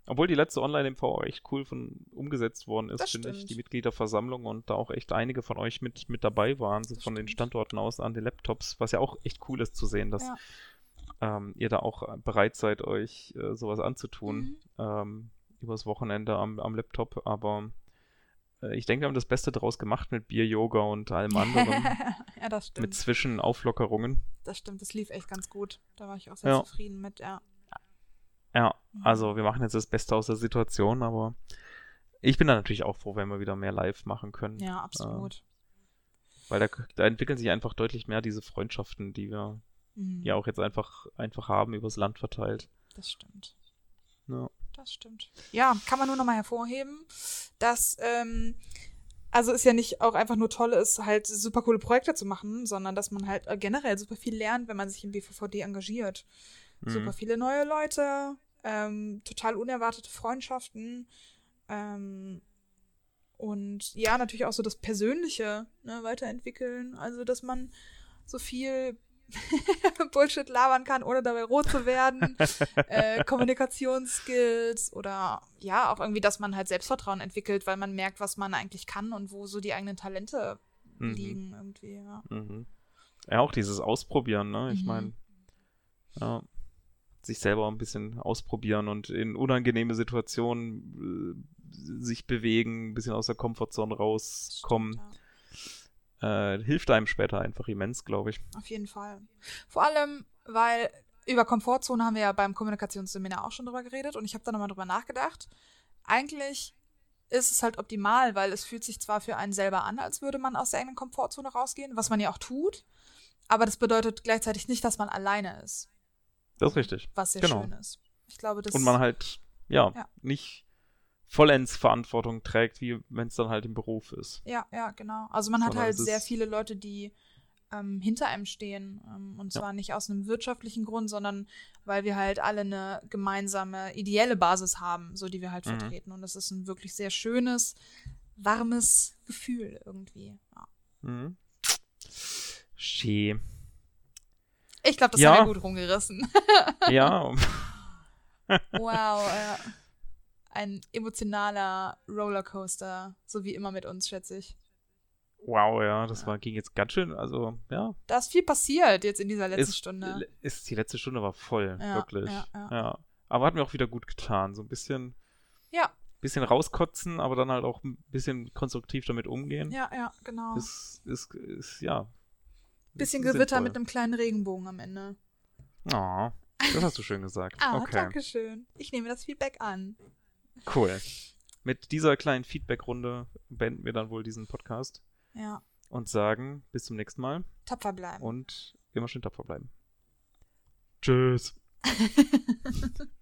Obwohl die letzte Online-MV auch echt cool von umgesetzt worden ist, finde ich. Die Mitgliederversammlung und da auch echt einige von euch mit, mit dabei waren, so Das von den stimmt. Standorten aus an den Laptops, was ja auch echt cool ist zu sehen, dass Ja. ähm, ihr da auch bereit seid, euch äh, sowas anzutun Mhm. ähm, übers Wochenende am, am Laptop. Aber ich denke, wir haben das Beste draus gemacht mit Bier, Yoga und allem anderen. ja, das mit stimmt. Zwischenauflockerungen. Das stimmt, das lief echt ganz gut. Da war ich auch sehr Ja. zufrieden mit, ja. Ja, Mhm. also wir machen jetzt das Beste aus der Situation, aber ich bin da natürlich auch froh, wenn wir wieder mehr live machen können. Ja, absolut. Weil da, da entwickeln sich einfach deutlich mehr diese Freundschaften, die wir Mhm. ja auch jetzt einfach, einfach haben, übers Land verteilt. Das stimmt. Ja. Das stimmt. Ja, kann man nur nochmal hervorheben, dass, ähm, also es ja nicht auch einfach nur toll ist, halt super coole Projekte zu machen, sondern dass man halt äh, generell super viel lernt, wenn man sich im BVVD engagiert. Mhm. Super viele neue Leute, ähm, total unerwartete Freundschaften ähm, und ja, natürlich auch so das Persönliche ne, weiterentwickeln. Also, dass man so viel Bullshit labern kann, ohne dabei rot zu werden. äh, Kommunikationsskills oder ja, auch irgendwie, dass man halt Selbstvertrauen entwickelt, weil man merkt, was man eigentlich kann und wo so die eigenen Talente Mhm. liegen irgendwie, ja. Mhm. Ja, auch dieses Ausprobieren, ne? Ich Mhm. meine, ja, sich selber ein bisschen ausprobieren und in unangenehme Situationen äh, sich bewegen, ein bisschen aus der Komfortzone rauskommen. Ja. Äh, hilft einem später einfach immens, glaube ich. Auf jeden Fall. Vor allem, weil über Komfortzone haben wir ja beim Kommunikationsseminar auch schon drüber geredet und ich habe da nochmal drüber nachgedacht. Eigentlich ist es halt optimal, weil es fühlt sich zwar für einen selber an, als würde man aus der eigenen Komfortzone rausgehen, was man ja auch tut, aber das bedeutet gleichzeitig nicht, dass man alleine ist. Das ist richtig. Was sehr Genau. schön ist. Ich glaube, das Und man halt, ja, Ja. nicht vollends Verantwortung trägt, wie wenn es dann halt im Beruf ist. Ja, ja, genau. Also man hat Sondern halt sehr viele Leute, die ähm, hinter einem stehen. Ähm, und Ja. zwar nicht aus einem wirtschaftlichen Grund, sondern weil wir halt alle eine gemeinsame ideelle Basis haben, so die wir halt Mhm. vertreten. Und das ist ein wirklich sehr schönes, warmes Gefühl irgendwie. Ja. Mhm. Schee. Ich glaube, das Ja. haben wir gut rumgerissen. ja, wow. Äh, ein emotionaler Rollercoaster, so wie immer mit uns, schätze ich. wow, ja, das war, ging jetzt ganz schön, also, ja. Da ist viel passiert jetzt in dieser letzten ist, Stunde. Ist, die letzte Stunde war voll, Ja, wirklich. ja, ja. ja. Aber hat mir auch wieder gut getan. So ein bisschen, Ja, bisschen rauskotzen, aber dann halt auch ein bisschen konstruktiv damit umgehen. ja, ja, genau. Ist, ist, ist, ja. Bisschen ist Gewitter sinnvoll. mit einem kleinen Regenbogen am Ende. Oh, das hast du schön gesagt. Ah, okay, danke schön. Ich nehme das Feedback an. Cool. Mit dieser kleinen Feedback-Runde beenden wir dann wohl diesen Podcast Ja, und sagen bis zum nächsten Mal tapfer bleiben. und immer schön tapfer bleiben. Tschüss.